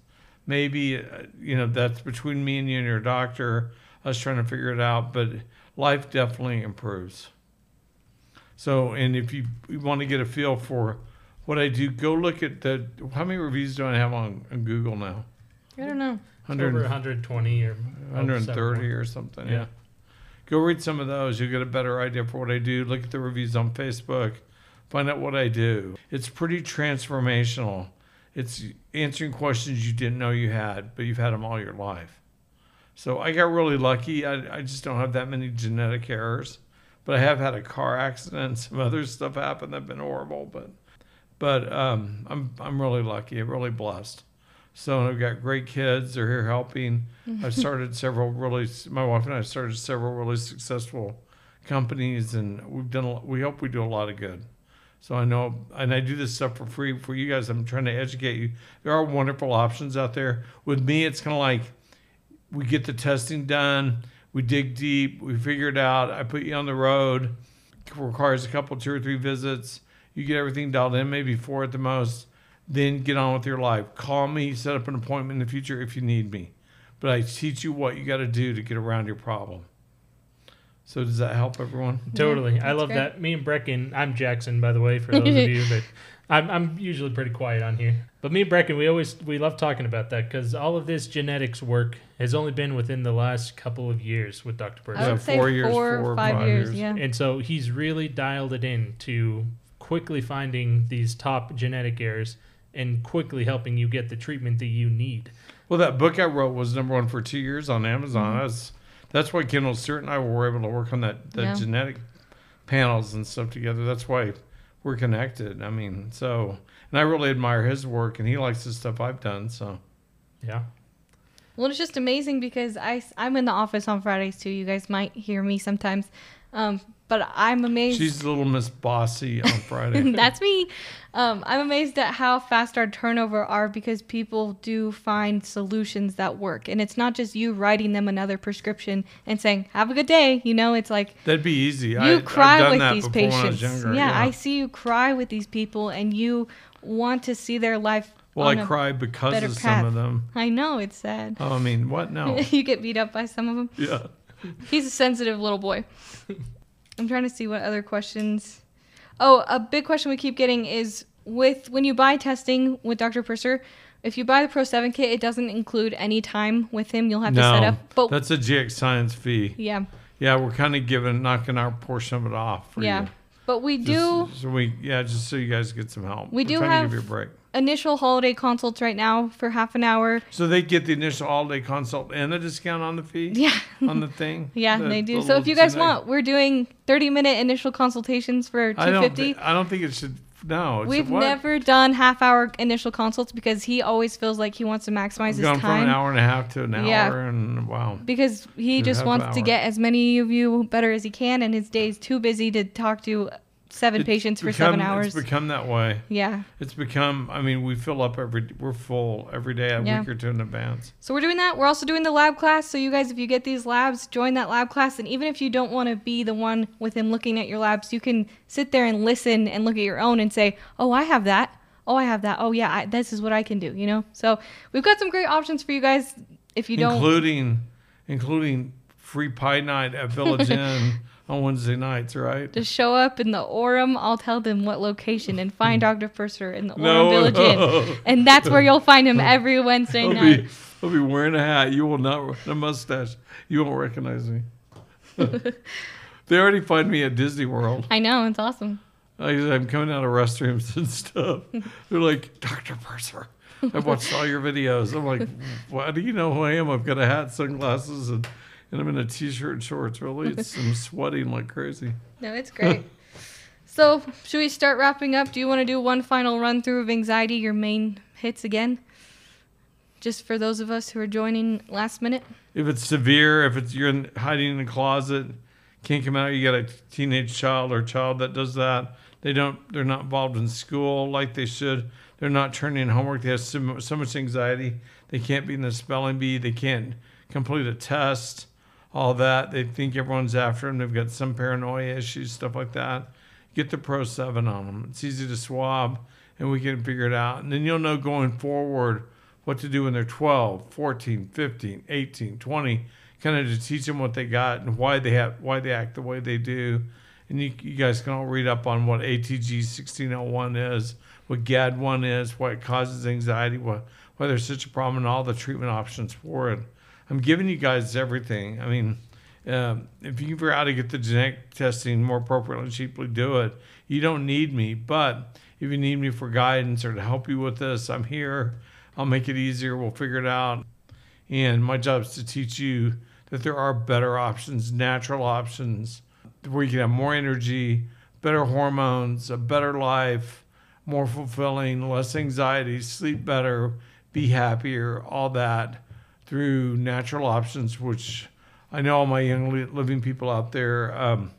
[SPEAKER 2] Maybe uh, you know that's between me and you and your doctor. Us trying to figure it out, but life definitely improves. So, and if you, you want to get a feel for what I do, go look at the how many reviews do I have on, on Google now?
[SPEAKER 3] I don't know.
[SPEAKER 2] 100
[SPEAKER 1] Over 120 or
[SPEAKER 2] 130 or something. Yeah.
[SPEAKER 1] Yeah.
[SPEAKER 2] Go read some of those. You'll get a better idea for what I do. Look at the reviews on Facebook. Find out what I do. It's pretty transformational. It's answering questions you didn't know you had, but you've had them all your life. So I got really lucky. I, I just don't have that many genetic errors, but I have had a car accident and some other stuff happen that've been horrible. But but um, I'm I'm really lucky. I'm really blessed. So I've got great kids. They're here helping. I've started several really. My wife and I started several really successful companies, and we've done. a- We hope we do a lot of good. So I know, and I do this stuff for free for you guys. I'm trying to educate you. There are wonderful options out there. With me, it's kind of like we get the testing done, we dig deep, we figure it out. I put you on the road. It requires a couple, two or three visits. You get everything dialed in, maybe four at the most. Then get on with your life. Call me, set up an appointment in the future if you need me. But I teach you what you got to do to get around your problem. So does that help everyone?
[SPEAKER 1] Totally. I love
[SPEAKER 3] great.
[SPEAKER 1] that. Me and Brecken, I'm Jackson, by the way, for those of you that I'm, I'm usually pretty quiet on here. But me and Brecken, we always, we love talking about that because all of this genetics work has only been within the last couple of years with Dr.
[SPEAKER 3] I
[SPEAKER 1] Purser.
[SPEAKER 2] Yeah,
[SPEAKER 3] say
[SPEAKER 2] four
[SPEAKER 3] four,
[SPEAKER 2] years,
[SPEAKER 3] or
[SPEAKER 2] four
[SPEAKER 3] five,
[SPEAKER 2] five
[SPEAKER 3] years.
[SPEAKER 2] years.
[SPEAKER 3] Yeah.
[SPEAKER 1] And so he's really dialed it in to quickly finding these top genetic errors and quickly helping you get the treatment that you need.
[SPEAKER 2] Well, that book I wrote was number one for two years on Amazon.
[SPEAKER 3] Mm-hmm.
[SPEAKER 2] That's that's why Kendal Stewart and I were able to work on that the
[SPEAKER 3] Yeah.
[SPEAKER 2] genetic panels and stuff together. That's why we're connected. I mean, so and I really admire his work, and he likes the stuff I've done. So
[SPEAKER 1] Yeah.
[SPEAKER 3] Well, it's just amazing because I I'm in the office on Fridays too. You guys might hear me sometimes, um, but I'm amazed.
[SPEAKER 2] she's a little Miss Bossy on Friday.
[SPEAKER 3] That's me. Um, I'm amazed at how fast our turnover are because people do find solutions that work, and it's not just you writing them another prescription and saying "Have a good day." You know, it's like
[SPEAKER 2] That'd be easy.
[SPEAKER 3] you
[SPEAKER 2] I,
[SPEAKER 3] cry with these
[SPEAKER 2] before when I was
[SPEAKER 3] patients.
[SPEAKER 2] younger.
[SPEAKER 3] yeah, I see you cry with these people, and you want to see their life.
[SPEAKER 2] Well, I cry because of
[SPEAKER 3] path.
[SPEAKER 2] some of them.
[SPEAKER 3] I know it's sad.
[SPEAKER 2] Oh, I mean, what? No.
[SPEAKER 3] you get beat up by some of them.
[SPEAKER 2] yeah.
[SPEAKER 3] He's a sensitive little boy. I'm trying to see what other questions. Oh, a big question we keep getting is with when you buy testing with Dr. Purser, if you buy the Pro 7 kit, it doesn't include any time with him. You'll have to set up. But
[SPEAKER 2] that's a GX Science fee.
[SPEAKER 3] yeah,
[SPEAKER 2] Yeah, we're kind of giving knocking our portion of it off for
[SPEAKER 3] Yeah.
[SPEAKER 2] you.
[SPEAKER 3] But we
[SPEAKER 2] Just-
[SPEAKER 3] do
[SPEAKER 2] So we, yeah, just so you guys get some help.
[SPEAKER 3] We do
[SPEAKER 2] trying
[SPEAKER 3] have-
[SPEAKER 2] to give you a break.
[SPEAKER 3] Initial holiday consults right now for half an hour.
[SPEAKER 2] So they get the initial holiday consult and a discount on the fee.
[SPEAKER 3] Yeah.
[SPEAKER 2] On the thing.
[SPEAKER 3] Yeah,
[SPEAKER 2] The-
[SPEAKER 3] they do.
[SPEAKER 2] the
[SPEAKER 3] So if you guys
[SPEAKER 2] tonight-
[SPEAKER 3] want, we're doing 30 minute initial consultations for
[SPEAKER 2] I don't.
[SPEAKER 3] 250.
[SPEAKER 2] I don't think it should. No, it's
[SPEAKER 3] We've never done half hour initial consults because he always feels like he wants to maximize his time.
[SPEAKER 2] gone from an hour and a half to an
[SPEAKER 3] Yeah.
[SPEAKER 2] hour, and wow.
[SPEAKER 3] because he just wants to get as many of you better as he can, and his day's too busy to talk to seven
[SPEAKER 2] It's
[SPEAKER 3] patients for
[SPEAKER 2] become-
[SPEAKER 3] seven hours.
[SPEAKER 2] It's become that way.
[SPEAKER 3] yeah.
[SPEAKER 2] It's become. I mean, we fill up every. We're full every day, a
[SPEAKER 3] Yeah.
[SPEAKER 2] week or two in advance.
[SPEAKER 3] So we're doing that. We're also doing the lab class. So you guys, if you get these labs, join that lab class. And even if you don't want to be the one with him looking at your labs, you can sit there and listen and look at your own and say, "Oh, I have that. Oh, I have that. Oh, yeah, I, this is what I can do." You know. So we've got some great options for you guys. If you don't,
[SPEAKER 2] including, including free pie night at Village Inn on Wednesday nights, right?
[SPEAKER 3] just show up in the Orem. I'll tell them what location and find Dr. Purser in the Orem
[SPEAKER 2] No.
[SPEAKER 3] Village Inn, and that's where you'll find him every Wednesday
[SPEAKER 2] I'll
[SPEAKER 3] night.
[SPEAKER 2] be, I'll be wearing a hat. You will not a mustache. You won't recognize me. they already find me at Disney World.
[SPEAKER 3] I know it's awesome.
[SPEAKER 2] I, I'm coming out of restrooms and stuff. They're like, Dr. Purser, I've watched all your videos. I'm like, why do you know who I am? I've got a hat, sunglasses, and, and I'm in a t-shirt and shorts. Really, it's, I'm sweating like crazy.
[SPEAKER 3] No, it's great. so, should we start wrapping up? Do you want to do one final run through of anxiety, your main hits again? Just for those of us who are joining last minute?
[SPEAKER 2] If it's severe, if it's you're in, hiding in the closet, can't come out, you got a teenage child or child that does that. They don't. They're not involved in school like they should. They're not turning in homework. They have so, so much anxiety. They can't be in the spelling bee. They can't complete a test. All that. They think everyone's after them. They've got some paranoia issues, stuff like that. Get the Pro 7 on them. It's easy to swab, and we can figure it out. And then you'll know going forward what to do when they're 12, 14, 15, 18, 20, kind of to teach them what they got and why they have why they act the way they do. And you, you guys can all read up on what ATG 16L1 is, what GAD1 is, why it causes anxiety, why, why there's such a problem, and all the treatment options for it. I'm giving you guys everything. I mean, um, if you figure out how to get the genetic testing more appropriately and cheaply, do it. You don't need me, but if you need me for guidance or to help you with this, I'm here. I'll make it easier. We'll figure it out. And my job is to teach you that there are better options, natural options, where you can have more energy, better hormones, a better life, more fulfilling, less anxiety, sleep better, be happier, all that through natural options, which I know all my young living people out there um,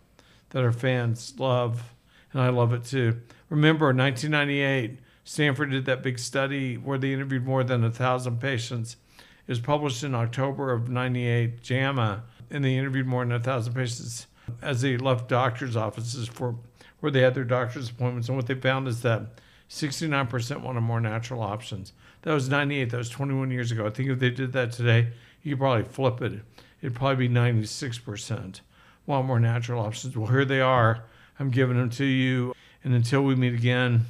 [SPEAKER 2] that are fans love, and I love it too. Remember, 1998, Stanford did that big study where they interviewed more than a thousand patients. It was published in October of 98, JAMA, and they interviewed more than a thousand patients as they left doctors' offices for where they had their doctor's appointments. And what they found is that 69% wanted more natural options. That was 98. That was 21 years ago. I think if they did that today, you could probably flip it. It'd probably be 96% want more natural options. Well, here they are. I'm giving them to you. And until we meet again,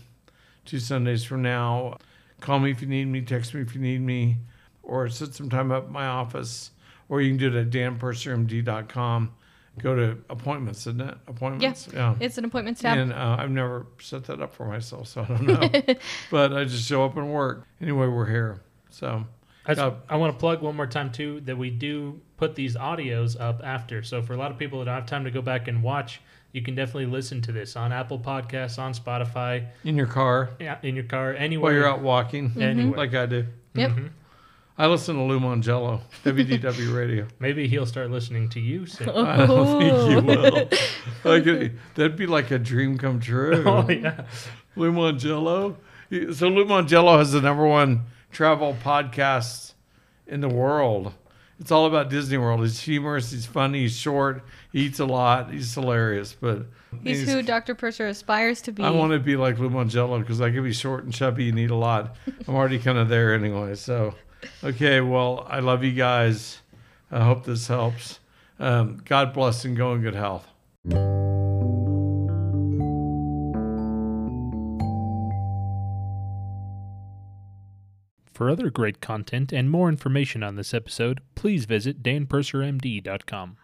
[SPEAKER 2] two Sundays from now, call me if you need me, text me if you need me, or sit some time up at my office, or you can do it at danpursermd.com. Go to appointments, isn't it? Appointments? Yeah.
[SPEAKER 3] It's an appointments tab.
[SPEAKER 2] And uh, I've never set that up for myself, so I don't know. but I just show up and work. Anyway, we're here. So
[SPEAKER 1] I,
[SPEAKER 2] Uh,
[SPEAKER 1] I want to plug one more time too that we do put these audios up after. So for a lot of people that don't have time to go back and watch, you can definitely listen to this on Apple Podcasts, on Spotify,
[SPEAKER 2] in your car
[SPEAKER 1] yeah, in your car, anywhere.
[SPEAKER 2] while you're out walking,
[SPEAKER 1] Anywhere.
[SPEAKER 2] like I do.
[SPEAKER 3] Yep.
[SPEAKER 1] Mhm.
[SPEAKER 2] I listen to Lou Mongello, WDW Radio.
[SPEAKER 1] Maybe he'll start listening to you soon.
[SPEAKER 2] I don't think you will. Like, uh, that'd be like a dream come true.
[SPEAKER 1] oh yeah.
[SPEAKER 2] Lou Mongello. He- So Lou Mongello has the number one travel podcast in the world. It's all about Disney World. He's humorous. He's funny. He's short. He eats a lot. He's hilarious. But
[SPEAKER 3] He's who Dr. Purser aspires to be.
[SPEAKER 2] I want to be like Lou Mongello because I can be short and chubby and eat a lot. I'm already kind of there anyway. So, okay. Well, I love you guys. I hope this helps. Um, God bless and go in good health.
[SPEAKER 1] For other great content and more information on this episode, please visit danpursermd.com.